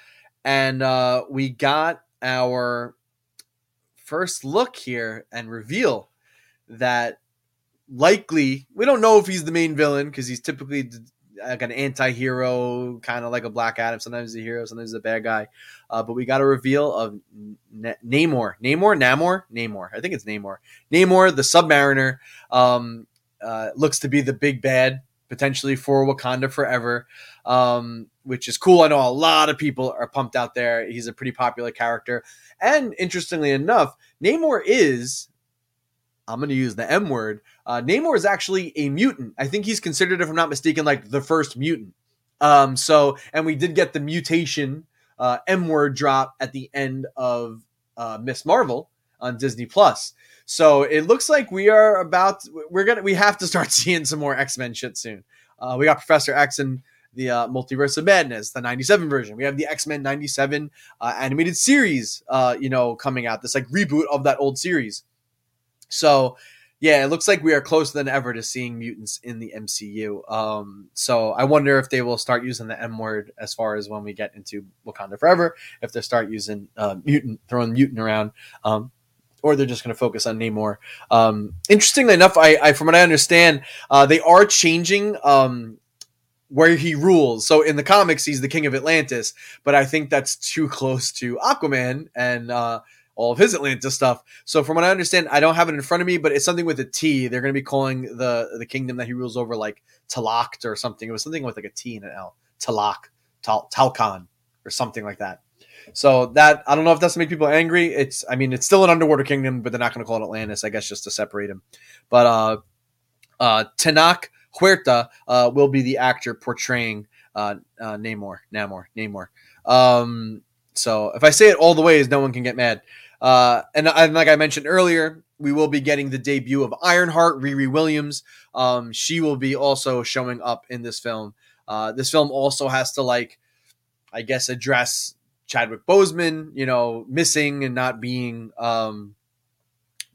[SPEAKER 1] and uh, we got our first look here and reveal that likely we don't know if he's the main villain because he's typically like an anti-hero kind of like a black adam. Sometimes he's a hero sometimes he's a bad guy. Uh, but we got a reveal of N- namor namor namor namor. I think it's namor. Namor the submariner um, uh, looks to be the big bad potentially for wakanda forever um, which is cool i know a lot of people are pumped out there he's a pretty popular character and interestingly enough namor is i'm going to use the m word uh, Namor is actually a mutant. I think he's considered, if I'm not mistaken, like the first mutant. Um, so, and we did get the mutation uh, M word drop at the end of uh, Miss Marvel on Disney Plus. So it looks like we are about we're gonna we have to start seeing some more X Men shit soon. Uh, we got Professor X and the uh, Multiverse of Madness, the '97 version. We have the X Men '97 uh, animated series, uh, you know, coming out. This like reboot of that old series. So yeah, it looks like we are closer than ever to seeing mutants in the MCU. Um, so I wonder if they will start using the M word as far as when we get into Wakanda Forever, if they start using uh, mutant, throwing mutant around. Um, or they're just going to focus on Namor. Um, interestingly enough, I, I, from what I understand, uh, they are changing um, where he rules. So in the comics, he's the king of Atlantis, but I think that's too close to Aquaman, and uh, all of his Atlantis stuff. So from what I understand, I don't have it in front of me, but it's something with a T. They're going to be calling the the kingdom that he rules over like Talakt or something. It was something with like a T and an L. Talak, Tal Talcon or something like that. So that I don't know if that's to make people angry. It's I mean it's still an underwater kingdom, but they're not going to call it Atlantis, I guess, just to separate him. But uh, uh, Tenoch Huerta uh, will be the actor portraying uh, uh, Namor, Namor, Namor. Um, so if I say it all the ways, no one can get mad. Uh, and, and, like I mentioned earlier, we will be getting the debut of Ironheart, Riri Williams. Um, she will be also showing up in this film. Uh, this film also has to like, I guess, address Chadwick Boseman, you know, missing and not being, um,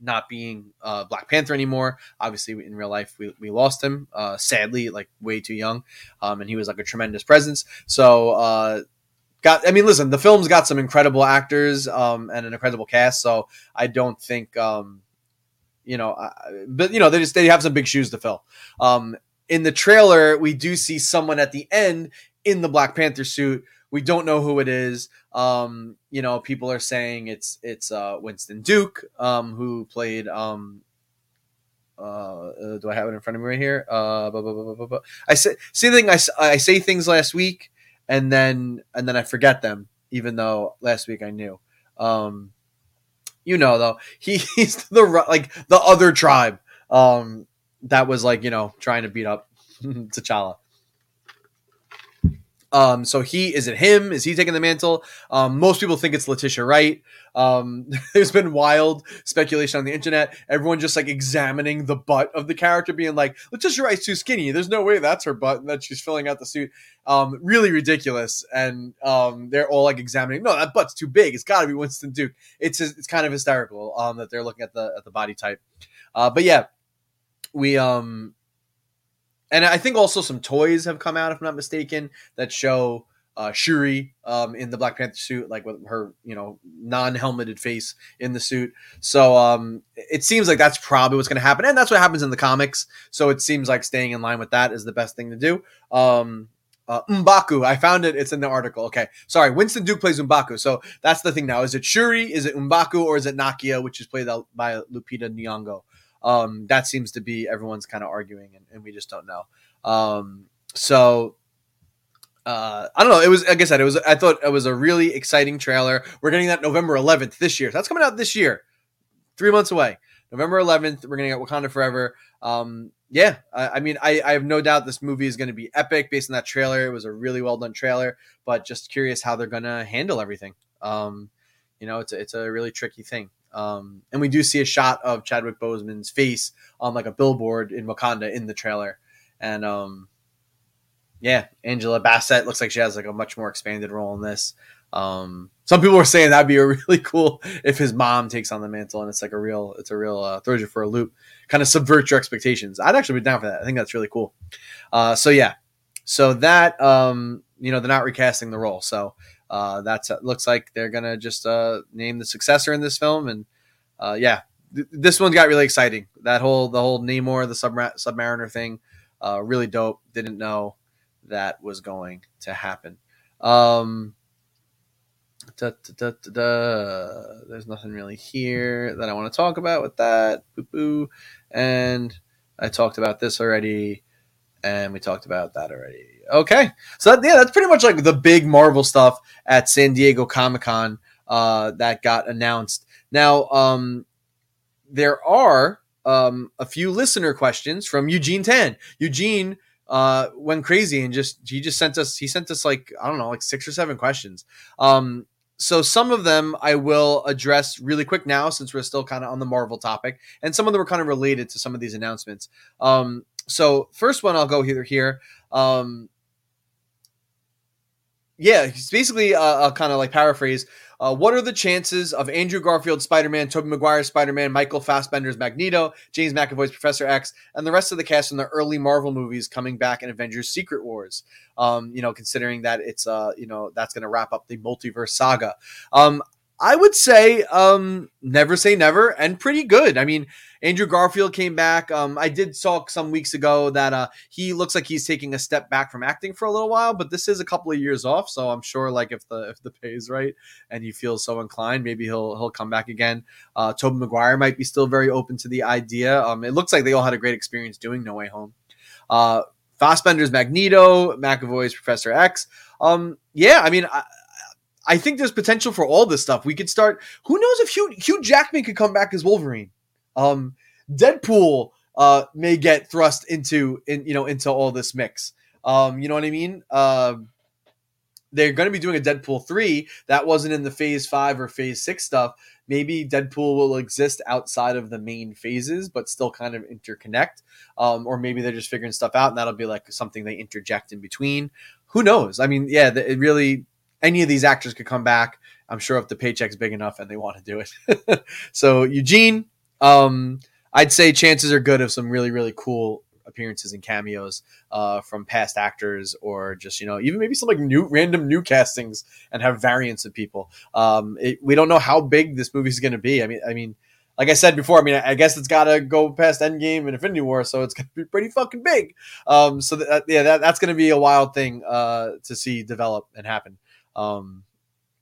[SPEAKER 1] not being uh, Black Panther anymore. Obviously, in real life, we, we lost him, uh, sadly, like way too young, um, and he was like a tremendous presence. So uh, got i mean listen the film's got some incredible actors um, and an incredible cast so i don't think um, you know but you know they just they have some big shoes to fill um, in the trailer we do see someone at the end in the black panther suit we don't know who it is um, you know people are saying it's it's uh, winston duke um, who played um, uh, uh, do I have it in front of me right here? Uh, blah, blah, blah, I say, the thing. I, I say things last week and then and then I forget them, even though last week I knew. Um, you know, though he, he's the like the other tribe um, that was like you know trying to beat up T'Challa. Um, so he is it him? Is he taking the mantle? Um, most people think it's Letitia Wright. Um, there's been wild speculation on the internet. Everyone just like examining the butt of the character, being like, Letitia Wright's too skinny. There's no way that's her butt, and that she's filling out the suit. Um, really ridiculous. And um, they're all like examining. No, that butt's too big. It's got to be Winston Duke. It's it's kind of hysterical um, that they're looking at the at the body type. Uh, but yeah, we um and I think also some toys have come out, if I'm not mistaken, that show uh, Shuri um, in the Black Panther suit, like with her, you know, non-helmeted face in the suit. So um, it seems like that's probably what's going to happen, and that's what happens in the comics. So it seems like staying in line with that is the best thing to do. Um, uh, Mbaku, I found it. It's in the article. Okay, sorry. Winston Duke plays Mbaku. So that's the thing now. Is it Shuri? Is it Mbaku? Or is it Nakia, which is played by Lupita Nyong'o? Um, that seems to be everyone's kind of arguing, and, and, we just don't know. Um, so uh, I don't know. It was like I said, it was. I thought it was a really exciting trailer. We're getting that November 11th this year. That's coming out this year, three months away. November 11th, we're gonna get Wakanda Forever. Um, yeah, I, I mean, I, I, have no doubt this movie is going to be epic based on that trailer. It was a really well done trailer, but just curious how they're going to handle everything. Um, you know, it's a, it's a really tricky thing. Um, and we do see a shot of Chadwick Boseman's face on like a billboard in Wakanda in the trailer. And um, yeah, Angela Bassett looks like she has like a much more expanded role in this. Um, some people were saying that'd be a really cool if his mom takes on the mantle and it's like a real, it's a real uh, throws you for a loop, kind of subvert your expectations. I'd actually be down for that. I think that's really cool. Uh, so yeah, so that um, you know they're not recasting the role, so uh, that's uh, looks like they're gonna just uh, name the successor in this film, and uh, yeah, th- this one got really exciting. That whole the whole Namor the Submar- Submariner thing, uh, really dope. Didn't know that was going to happen. Um, da, da, da, There's nothing really here that I want to talk about with that. Boo boo. And I talked about this already, and we talked about that already. Okay, so that, yeah, that's pretty much like the big Marvel stuff at San Diego Comic Con uh, that got announced. Now, um, there are um, a few listener questions from Eugene Tan. Eugene uh, went crazy and just he just sent us he sent us like I don't know like six or seven questions. Um, so some of them I will address really quick now since we're still kind of on the Marvel topic, and some of them are kind of related to some of these announcements. Um, so first one I'll go here here. Um, yeah, it's basically a, a kind of like paraphrase. Uh, what are the chances of Andrew Garfield Spider Man, Tobey Maguire Spider Man, Michael Fassbender's Magneto, James McAvoy's Professor X, and the rest of the cast from the early Marvel movies coming back in Avengers Secret Wars? Um, you know, considering that it's, uh, you know, that's going to wrap up the multiverse saga. Um, I would say um, never say never and pretty good. I mean, Andrew Garfield came back. Um, I did saw some weeks ago that uh, he looks like he's taking a step back from acting for a little while, but this is a couple of years off. So I'm sure, like if the if the pay is right and he feels so inclined, maybe he'll he'll come back again. Uh, Tobey Maguire might be still very open to the idea. Um, it looks like they all had a great experience doing No Way Home. Uh, Fassbender's Magneto, McAvoy's Professor X. Um, yeah, I mean. I, I think there's potential for all this stuff. We could start. Who knows if Hugh, Hugh Jackman could come back as Wolverine? Um, Deadpool uh, may get thrust into in you know into all this mix. Um, you know what I mean? Uh, they're going to be doing a Deadpool three that wasn't in the Phase five or Phase six stuff. Maybe Deadpool will exist outside of the main phases, but still kind of interconnect. Um, or maybe they're just figuring stuff out, and that'll be like something they interject in between. Who knows? I mean, yeah, it really any of these actors could come back. I'm sure if the paycheck's big enough and they want to do it. so Eugene, um, I'd say chances are good of some really really cool appearances and cameos uh, from past actors or just you know even maybe some like new random new castings and have variants of people. Um, it, we don't know how big this movie is going to be. I mean, I mean. Like I said before, I mean, I guess it's got to go past Endgame and Infinity War, so it's going to be pretty fucking big. Um, so that, yeah, that, that's going to be a wild thing uh, to see develop and happen um,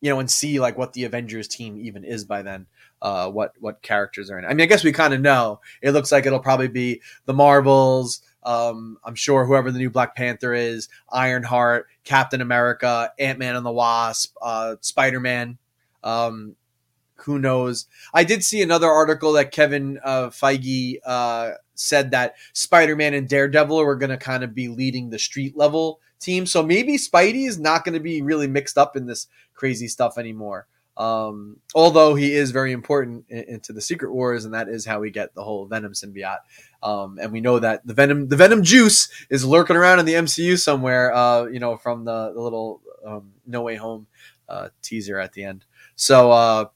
[SPEAKER 1] you know, and see like what the Avengers team even is by then. Uh, what what characters are in? It. I mean, I guess we kind of know. It looks like it'll probably be the Marvels. Um, I'm sure whoever the new Black Panther is, Ironheart, Captain America, Ant Man and the Wasp, uh, Spider Man. Um, who knows? I did see another article that Kevin uh, Feige uh, said that Spider Man and Daredevil were going to kind of be leading the street level team. So maybe Spidey is not going to be really mixed up in this crazy stuff anymore. Um, although he is very important in, into the Secret Wars, and that is how we get the whole Venom symbiote. Um, and we know that the Venom, the Venom juice, is lurking around in the MCU somewhere. Uh, you know, from the, the little um, No Way Home uh, teaser at the end. So uh,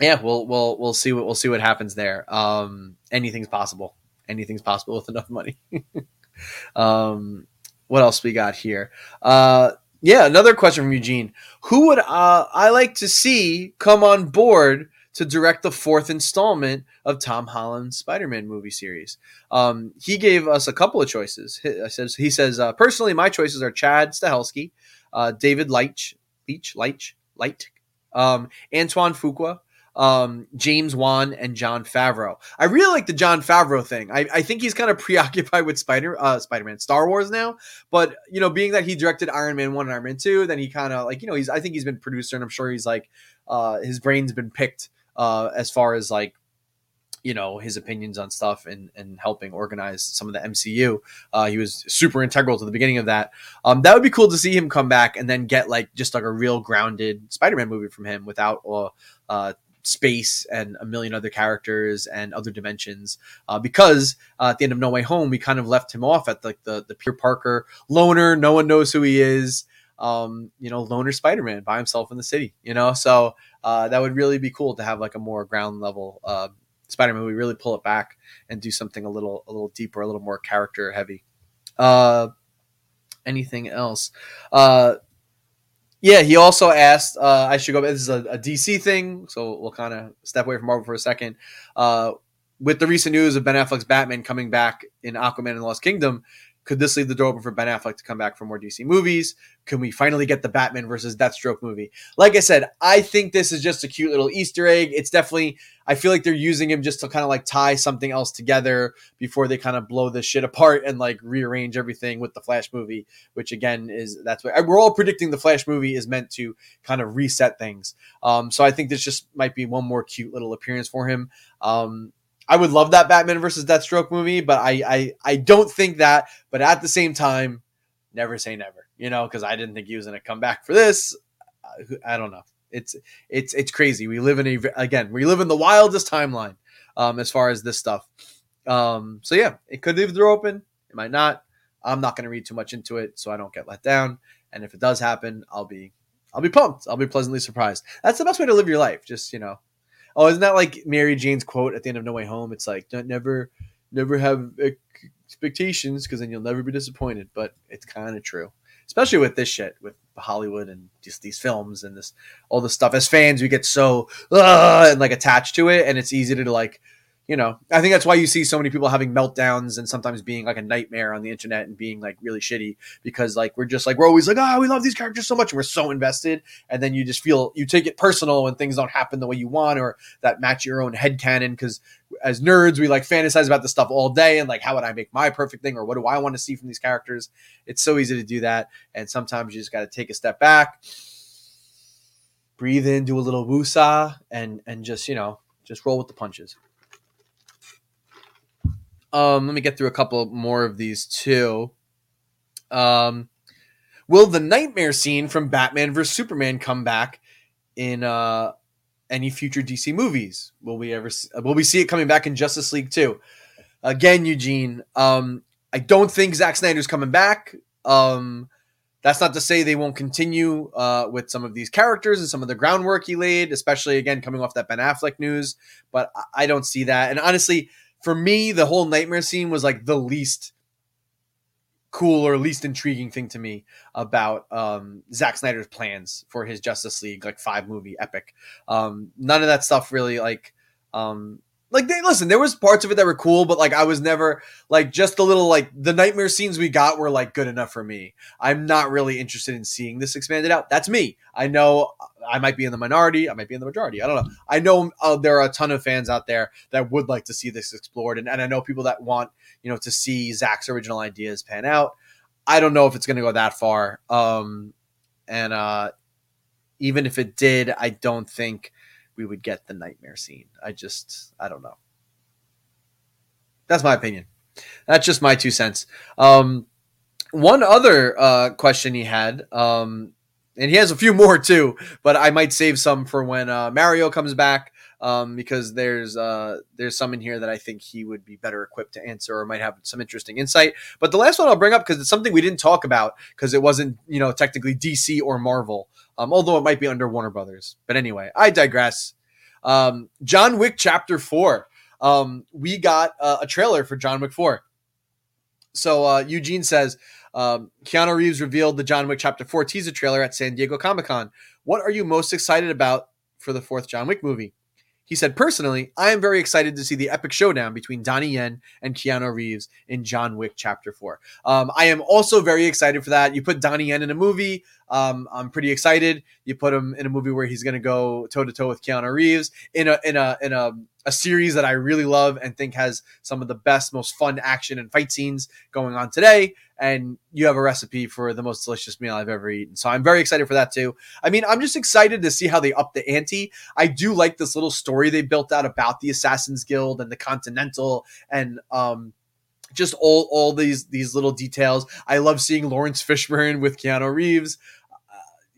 [SPEAKER 1] yeah, we'll we'll we'll see what we'll see what happens there. Um, anything's possible. Anything's possible with enough money. um, what else we got here? Uh, yeah, another question from Eugene. Who would uh, I like to see come on board to direct the fourth installment of Tom Holland's Spider-Man movie series? Um, he gave us a couple of choices. He says, he says uh, personally, my choices are Chad Stahelski, uh, David Leitch, Leitch, Leitch, Light, um, Antoine Fuqua, um, James Wan and Jon Favreau. I really like the Jon Favreau thing. I, I think he's kind of preoccupied with Spider uh, Spider Man Star Wars now, but you know, being that he directed Iron Man one and Iron Man two, then he kind of like you know he's I think he's been producer and I'm sure he's like uh, his brain's been picked uh, as far as like you know his opinions on stuff and and helping organize some of the MCU. Uh, he was super integral to the beginning of that. Um, that would be cool to see him come back and then get like just like a real grounded Spider-Man movie from him without uh, uh space and a million other characters and other dimensions uh, because uh, at the end of No Way Home we kind of left him off at like the the Peter Parker loner. No one knows who he is. Um, you know loner Spider-Man by himself in the city you know? So uh, that would really be cool to have like a more ground level uh, Spider-Man we really pull it back and do something a little a little deeper a little more character heavy. Uh anything else? Uh yeah, he also asked. Uh, I should go. This is a, a DC thing, so we'll kind of step away from Marvel for a second. Uh, with the recent news of Ben Affleck's Batman coming back in Aquaman and Lost Kingdom, could this leave the door open for Ben Affleck to come back for more DC movies? Can we finally get the Batman versus Deathstroke movie? Like I said, I think this is just a cute little Easter egg. It's definitely, I feel like they're using him just to kind of like tie something else together before they kind of blow this shit apart and like rearrange everything with the Flash movie, which again is that's what we're all predicting the Flash movie is meant to kind of reset things. Um, so I think this just might be one more cute little appearance for him. Um, I would love that Batman versus Deathstroke movie, but I I, I don't think that. But at the same time, never say never, you know, because I didn't think he was going to come back for this. I don't know. It's it's it's crazy. We live in a again, we live in the wildest timeline um, as far as this stuff. Um, so yeah, it could leave the door open. It might not. I'm not going to read too much into it, so I don't get let down. And if it does happen, I'll be I'll be pumped. I'll be pleasantly surprised. That's the best way to live your life. Just you know, Oh, isn't that like Mary Jane's quote at the end of No Way Home? It's like, never, never have expectations because then you'll never be disappointed. But it's kind of true, especially with this shit with Hollywood and just these films and this all the stuff. As fans, we get so uh, and like attached to it, and it's easy to like you know, I think that's why you see so many people having meltdowns and sometimes being like a nightmare on the internet and being like really shitty because like we're just like we're always like, oh, we love these characters so much and we're so invested. And then you just feel you take it personal when things don't happen the way you want or that match your own head canon because as nerds, we like fantasize about this stuff all day and like how would I make my perfect thing or what do I want to see from these characters? It's so easy to do that. And sometimes you just gotta take a step back, breathe in, do a little woosah, and and just, you know, just roll with the punches. Um, let me get through a couple more of these too. Um, will the nightmare scene from Batman vs Superman come back in uh, any future DC movies? Will we ever? See, will we see it coming back in Justice League too? Again, Eugene. Um, I don't think Zack Snyder's coming back. Um, that's not to say they won't continue uh, with some of these characters and some of the groundwork he laid, especially again coming off that Ben Affleck news. But I don't see that. And honestly, for me, the whole nightmare scene was like the least cool or least intriguing thing to me about um, Zack Snyder's plans for his Justice League like five movie epic. Um, none of that stuff really like um, like they listen there was parts of it that were cool but like i was never like just the little like the nightmare scenes we got were like good enough for me. I'm not really interested in seeing this expanded out. That's me. I know i might be in the minority i might be in the majority i don't know. I know uh, there are a ton of fans out there that would like to see this explored and, and i know people that want you know to see zack's original ideas pan out. I don't know if it's going to go that far um and uh even if it did i don't think we would get the nightmare scene. I just, I don't know. That's my opinion. That's just my two cents. Um, one other uh, question he had, um, and he has a few more too, but I might save some for when uh, Mario comes back um, because there's uh, there's some in here that I think he would be better equipped to answer or might have some interesting insight. But the last one I'll bring up because it's something we didn't talk about because it wasn't you know technically DC or Marvel, um, although it might be under Warner Brothers. But anyway, I digress. Um, John Wick Chapter Four. Um, we got uh, a trailer for John Wick Four. So uh, Eugene says um, Keanu Reeves revealed the John Wick Chapter 4 teaser trailer at San Diego Comic Con. What are you most excited about for the fourth John Wick movie? He said, Personally, I am very excited to see the epic showdown between Donnie Yen and Keanu Reeves in John Wick Chapter 4. Um, I am also very excited for that. You put Donnie Yen in a movie, um, I'm pretty excited. You put him in a movie where he's going to go toe to toe with Keanu Reeves in a in a in a a series that I really love and think has some of the best, most fun action and fight scenes going on today. And you have a recipe for the most delicious meal I've ever eaten. So I'm very excited for that too. I mean, I'm just excited to see how they up the ante. I do like this little story they built out about the Assassin's Guild and the Continental and um just all all these these little details. I love seeing Laurence Fishburne with Keanu Reeves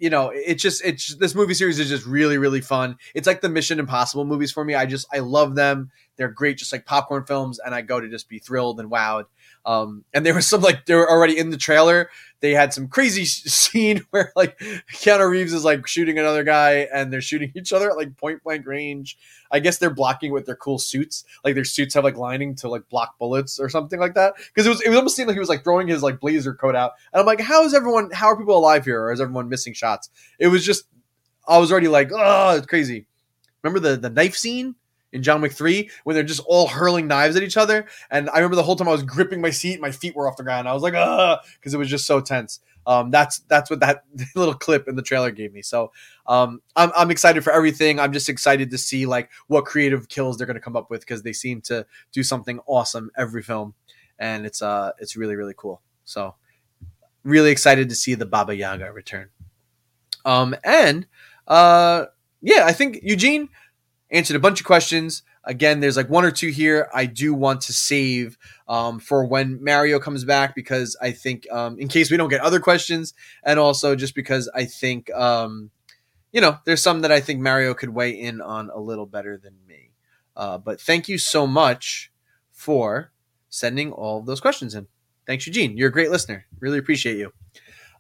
[SPEAKER 1] you know, it's just it's this movie series is just really really fun. It's like the Mission Impossible movies for me. I just I love them. They're great, just like popcorn films, and I go to just be thrilled and wowed. Um, and there was some like they were already in the trailer. They had some crazy scene where like Keanu Reeves is like shooting another guy, and they're shooting each other at like point blank range. I guess they're blocking with their cool suits. Like their suits have like lining to like block bullets or something like that. Because it was it was almost seemed like he was like throwing his like blazer coat out, and I'm like, how is everyone? How are people alive here, or is everyone missing shots? It was just I was already like, oh, it's crazy. Remember the the knife scene? In John Wick 3 when they're just all hurling knives at each other. And I remember the whole time I was gripping my seat, my feet were off the ground. I was like, ah, because it was just so tense. Um, that's that's what that little clip in the trailer gave me. So um, I'm I'm excited for everything. I'm just excited to see like what creative kills they're going to come up with because they seem to do something awesome every film, and it's uh it's really really cool. So really excited to see the Baba Yaga return. Um, and uh, yeah, I think Eugene answered a bunch of questions. Again, there's like one or two here I do want to save um, for when Mario comes back because I think, um, in case we don't get other questions, and also just because I think, um, you know, there's some that I think Mario could weigh in on a little better than me. Uh, but thank you so much for sending all of those questions in. Thanks, Eugene. You're a great listener. Really appreciate you.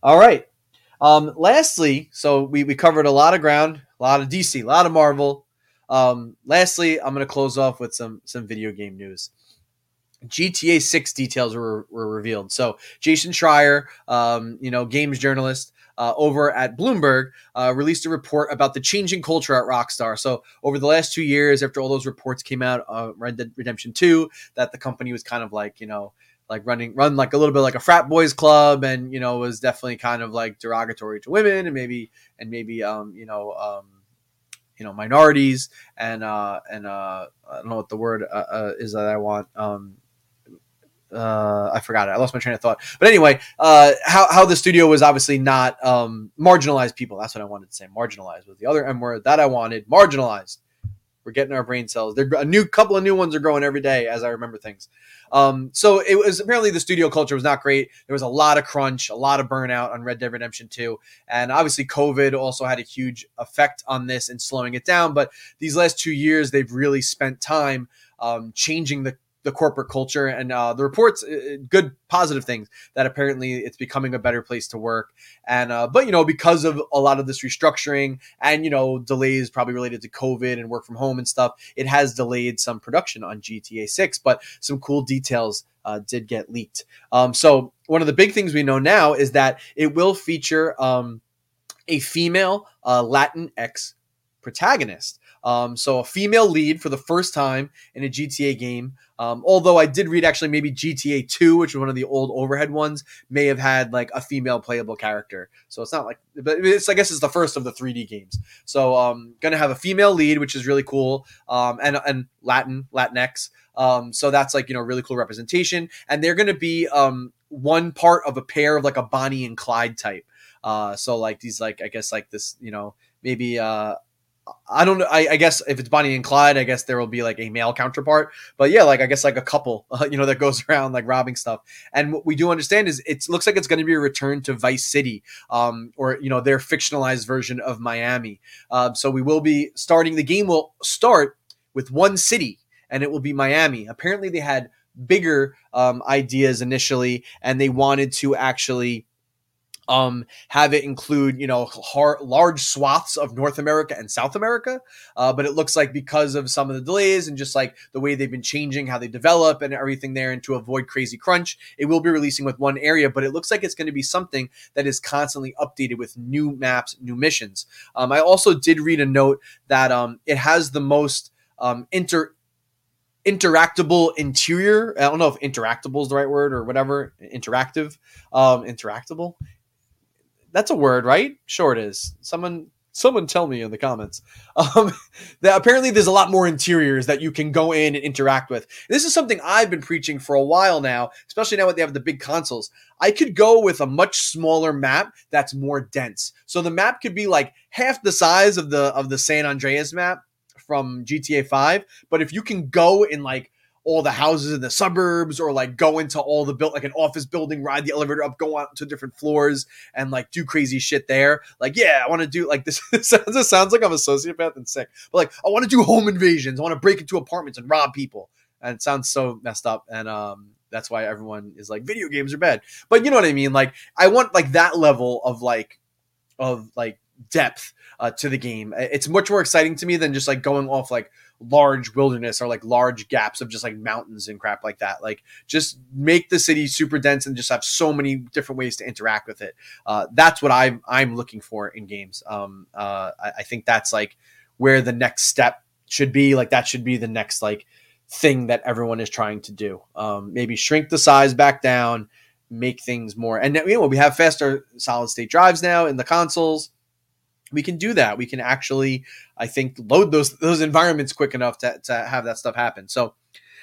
[SPEAKER 1] All right. Um, lastly, so we, we covered a lot of ground, a lot of DC, a lot of Marvel, um, lastly, I'm going to close off with some some video game news. GTA 6 details were, were revealed. So Jason Schreier, um, you know, games journalist uh, over at Bloomberg, uh, released a report about the changing culture at Rockstar. So over the last two years, after all those reports came out, uh, Red Dead Redemption 2, that the company was kind of like, you know, like running run like a little bit like a frat boys club and you know was definitely kind of like derogatory to women and maybe and maybe um you know um you know minorities and uh and uh I don't know what the word uh, uh, is that I want um uh, I forgot it. I lost my train of thought. But anyway, uh, how, how the studio was obviously not um, marginalized people. That's what I wanted to say. Marginalized was the other M word that I wanted. Marginalized. We're getting our brain cells. there a new couple of new ones are growing every day as I remember things. Um, so it was apparently the studio culture was not great. There was a lot of crunch, a lot of burnout on Red Dead Redemption 2. And obviously COVID also had a huge effect on this and slowing it down. But these last two years, they've really spent time um, changing the the corporate culture and uh, the reports uh, uh, good positive things that apparently it's becoming a better place to work. And uh, but you know because of a lot of this restructuring and you know delays probably related to covid and work from home and stuff it has delayed some production on gta 6 but some cool details uh, did get leaked. Um, so one of the big things we know now is that it will feature um, a female latin x protagonist um, so a female lead for the first time in a GTA game. Um, although I did read actually maybe GTA 2, which was one of the old overhead ones, may have had like a female playable character. So it's not like, but it's I guess it's the first of the 3D games. So um, gonna have a female lead, which is really cool, um, and and Latin Latinx. Um, so that's like you know really cool representation, and they're gonna be um one part of a pair of like a Bonnie and Clyde type. Uh, so like these like I guess like this you know maybe uh I don't know. I, I, guess if it's Bonnie and Clyde, I guess there will be like a male counterpart. But yeah, like I guess like a couple, uh, you know, that goes around like robbing stuff. And what we do understand is it looks like it's going to be a return to Vice City, um, or you know their fictionalized version of Miami. Uh, so we will be starting. The game will start with one city, and it will be Miami. Apparently, they had bigger um, ideas initially, and they wanted to actually um, have it include you know hard, large swaths of North America and South America. Uh, but it looks like because of some of the delays and just like the way they've been changing how they develop and everything there, and to avoid crazy crunch, it will be releasing with one area. But it looks like it's going to be something that is constantly updated with new maps, new missions. Um, I also did read a note that um, it has the most um, inter interactable interior. I don't know if interactable is the right word or whatever. Interactive, um, interactable that's a word, right? Sure, it is. Someone someone tell me in the comments um, that apparently there's a lot more interiors that you can go in and interact with this is something i've been preaching for a while now especially now that they have the big consoles i could go with a much smaller map that's more dense so the map could be like half the size of the of the san andreas map from gta 5 but if you can go in like all the houses in the suburbs or like go into all the built like an office building, ride the elevator up, go out to different floors and like do crazy shit there. Like, yeah, I want to do like this. sounds, this sounds like I'm a sociopath and sick, but like I want to do home invasions. I want to break into apartments and rob people. And it sounds so messed up. And um, that's why everyone is like video games are bad. But you know what I mean? Like I want like that level of like of like depth uh, to the game. It's much more exciting to me than just like going off like large wilderness or like large gaps of just like mountains and crap like that. Like just make the city super dense and just have so many different ways to interact with it. Uh, that's what I'm I'm looking for in games. Um, uh, I, I think that's like where the next step should be. Like that should be the next like thing that everyone is trying to do. Um, maybe shrink the size back down, make things more. And you know we have faster solid state drives now in the consoles we can do that. We can actually, I think, load those those environments quick enough to, to have that stuff happen. So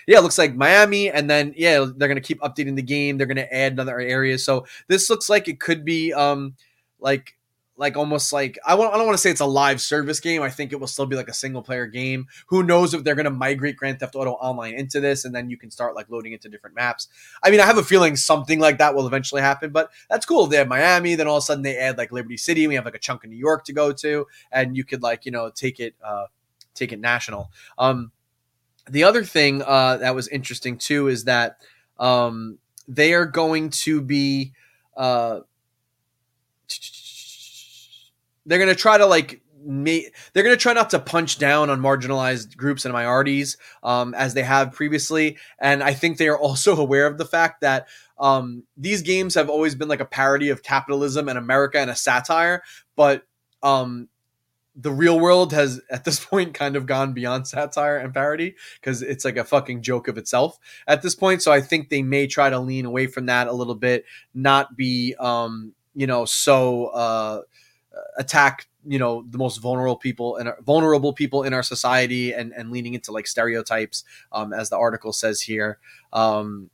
[SPEAKER 1] yeah, it looks like Miami, and then yeah, they're gonna keep updating the game. They're gonna add another areas. So this looks like it could be um like like almost like I want I don't want to say it's a live service game. I think it will still be like a single player game. Who knows if they're going to migrate Grand Theft Auto Online into this and then you can start like loading into different maps. I mean, I have a feeling something like that will eventually happen, but that's cool. They have Miami, then all of a sudden they add like Liberty City. We have like a chunk of New York to go to and you could like, you know, take it uh take it national. Um the other thing uh that was interesting too is that um they are going to be uh they're to try to like May, they're going to try not to punch down on marginalized groups and minorities um, as they have previously. And I think they are also aware of the fact that um, these games have always been like a parody of capitalism and America and a satire. But um, the real world has at this point kind of gone beyond satire and parody because it's like a fucking joke of itself at this point. So I think they may try to lean away from that a little bit, not be, um, you know, so. Uh, attack you know the most vulnerable people and vulnerable people in our society and and leaning into like stereotypes um, as the article says here. Um,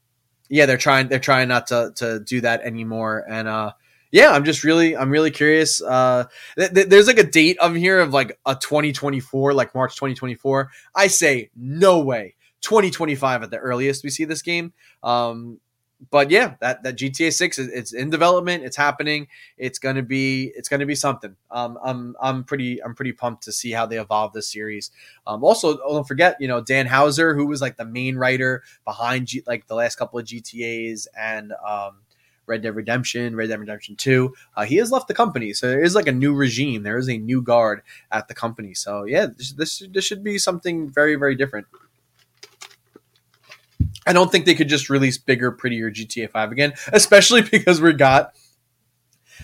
[SPEAKER 1] yeah they're trying they're trying not to to do that anymore. And uh yeah i'm just really i'm really curious uh th- th- there's like a date of here of like a 2024 like march 2024 i say no way. 2025 at the earliest we see this game. Um but yeah, that that GTA Six is it's in development. It's happening. It's gonna be it's gonna be something. Um, I'm I'm pretty I'm pretty pumped to see how they evolve this series. Um, also don't forget you know Dan Houser who was like the main writer behind G, like the last couple of GTA's and um, Red Dead Redemption, Red Dead Redemption Two. Uh, he has left the company, so there is like a new regime. There is a new guard at the company. So yeah, this this, this should be something very very different. I don't think they could just release bigger, prettier GTA 5 again, especially because we got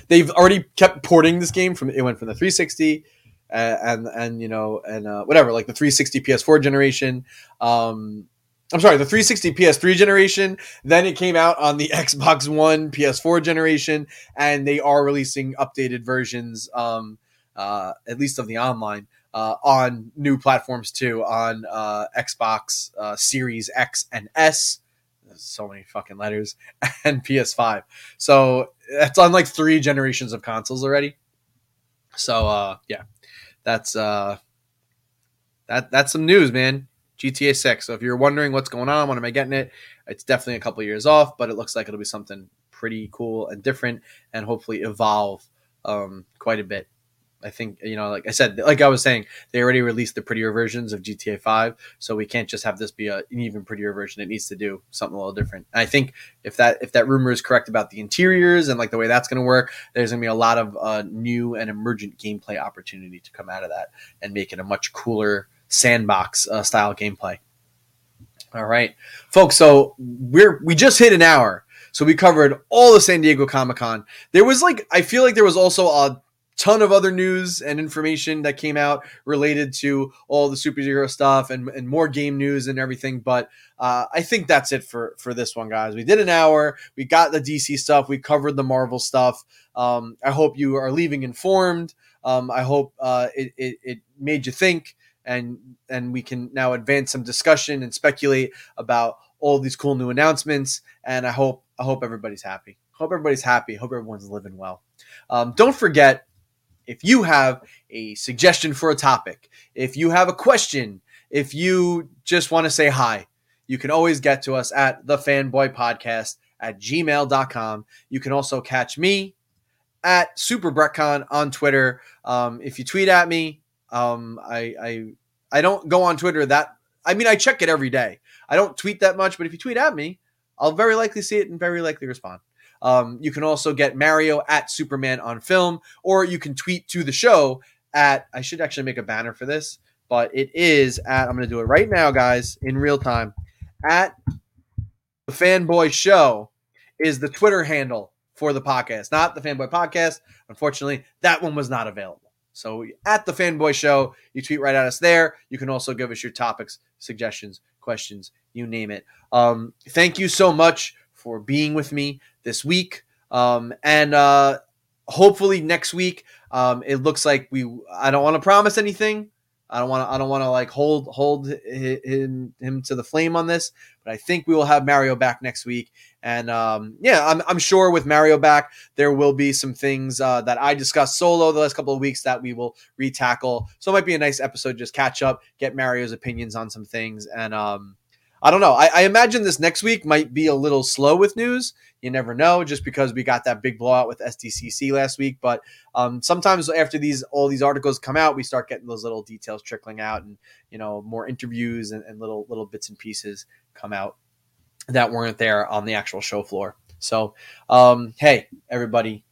[SPEAKER 1] they've already kept porting this game from it went from the 360 uh, and and you know and uh, whatever like the 360 PS4 generation. Um, I'm sorry, the 360 PS3 generation. Then it came out on the Xbox One PS4 generation, and they are releasing updated versions, um, uh, at least of the online uh, on new platforms too, on uh, Xbox uh, Series X and S. So many fucking letters and PS5. So that's on like three generations of consoles already. So uh, yeah, that's uh, that that's some news, man. GTA 6. So if you're wondering what's going on, when am I getting it? It's definitely a couple years off, but it looks like it'll be something pretty cool and different and hopefully evolve um, quite a bit. I think you know, like I said, like I was saying, they already released the prettier versions of GTA Five, so we can't just have this be a, an even prettier version. It needs to do something a little different. And I think if that if that rumor is correct about the interiors and like the way that's going to work, there's going to be a lot of uh, new and emergent gameplay opportunity to come out of that and make it a much cooler sandbox uh, style gameplay. All right, folks. So we're we just hit an hour. So we covered all the San Diego Comic Con. There was like I feel like there was also a ton of other news and information that came out related to all the superhero stuff and, and more game news and everything. But uh, I think that's it for for this one, guys. We did an hour. We got the DC stuff. We covered the Marvel stuff. Um, I hope you are leaving informed. Um, I hope uh, it, it, it made you think, and and we can now advance some discussion and speculate about all these cool new announcements. And I hope I hope everybody's happy. Hope everybody's happy. Hope everyone's living well. Um, don't forget if you have a suggestion for a topic, if you have a question, if you just want to say hi, you can always get to us at the fanboy podcast at gmail.com. You can also catch me at Super Bretcon on Twitter. Um, if you tweet at me, um, I, I I don't go on Twitter that I mean I check it every day. I don't tweet that much, but if you tweet at me, I'll very likely see it and very likely respond. Um, you can also get Mario at Superman on film, or you can tweet to the show at, I should actually make a banner for this, but it is at, I'm going to do it right now, guys, in real time. At the Fanboy Show is the Twitter handle for the podcast, not the Fanboy Podcast. Unfortunately, that one was not available. So at the Fanboy Show, you tweet right at us there. You can also give us your topics, suggestions, questions, you name it. Um, thank you so much for being with me this week. Um, and uh, hopefully next week, um, it looks like we. I don't want to promise anything. I don't want to. I don't want to like hold hold him him to the flame on this. But I think we will have Mario back next week. And um, yeah, I'm, I'm sure with Mario back, there will be some things uh, that I discussed solo the last couple of weeks that we will retackle. So it might be a nice episode, just catch up, get Mario's opinions on some things, and um, I don't know. I, I, imagine this next week might be a little slow with news. You never know, just because we got that big blowout with SDCC last week. But um, sometimes after these all these articles come out, we start getting those little details trickling out, and you know more interviews and, and little little bits and pieces come out that weren't there on the actual show floor. So, um, hey, everybody,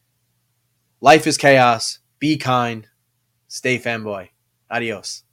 [SPEAKER 1] life is chaos. Be kind. Stay fanboy. Adios.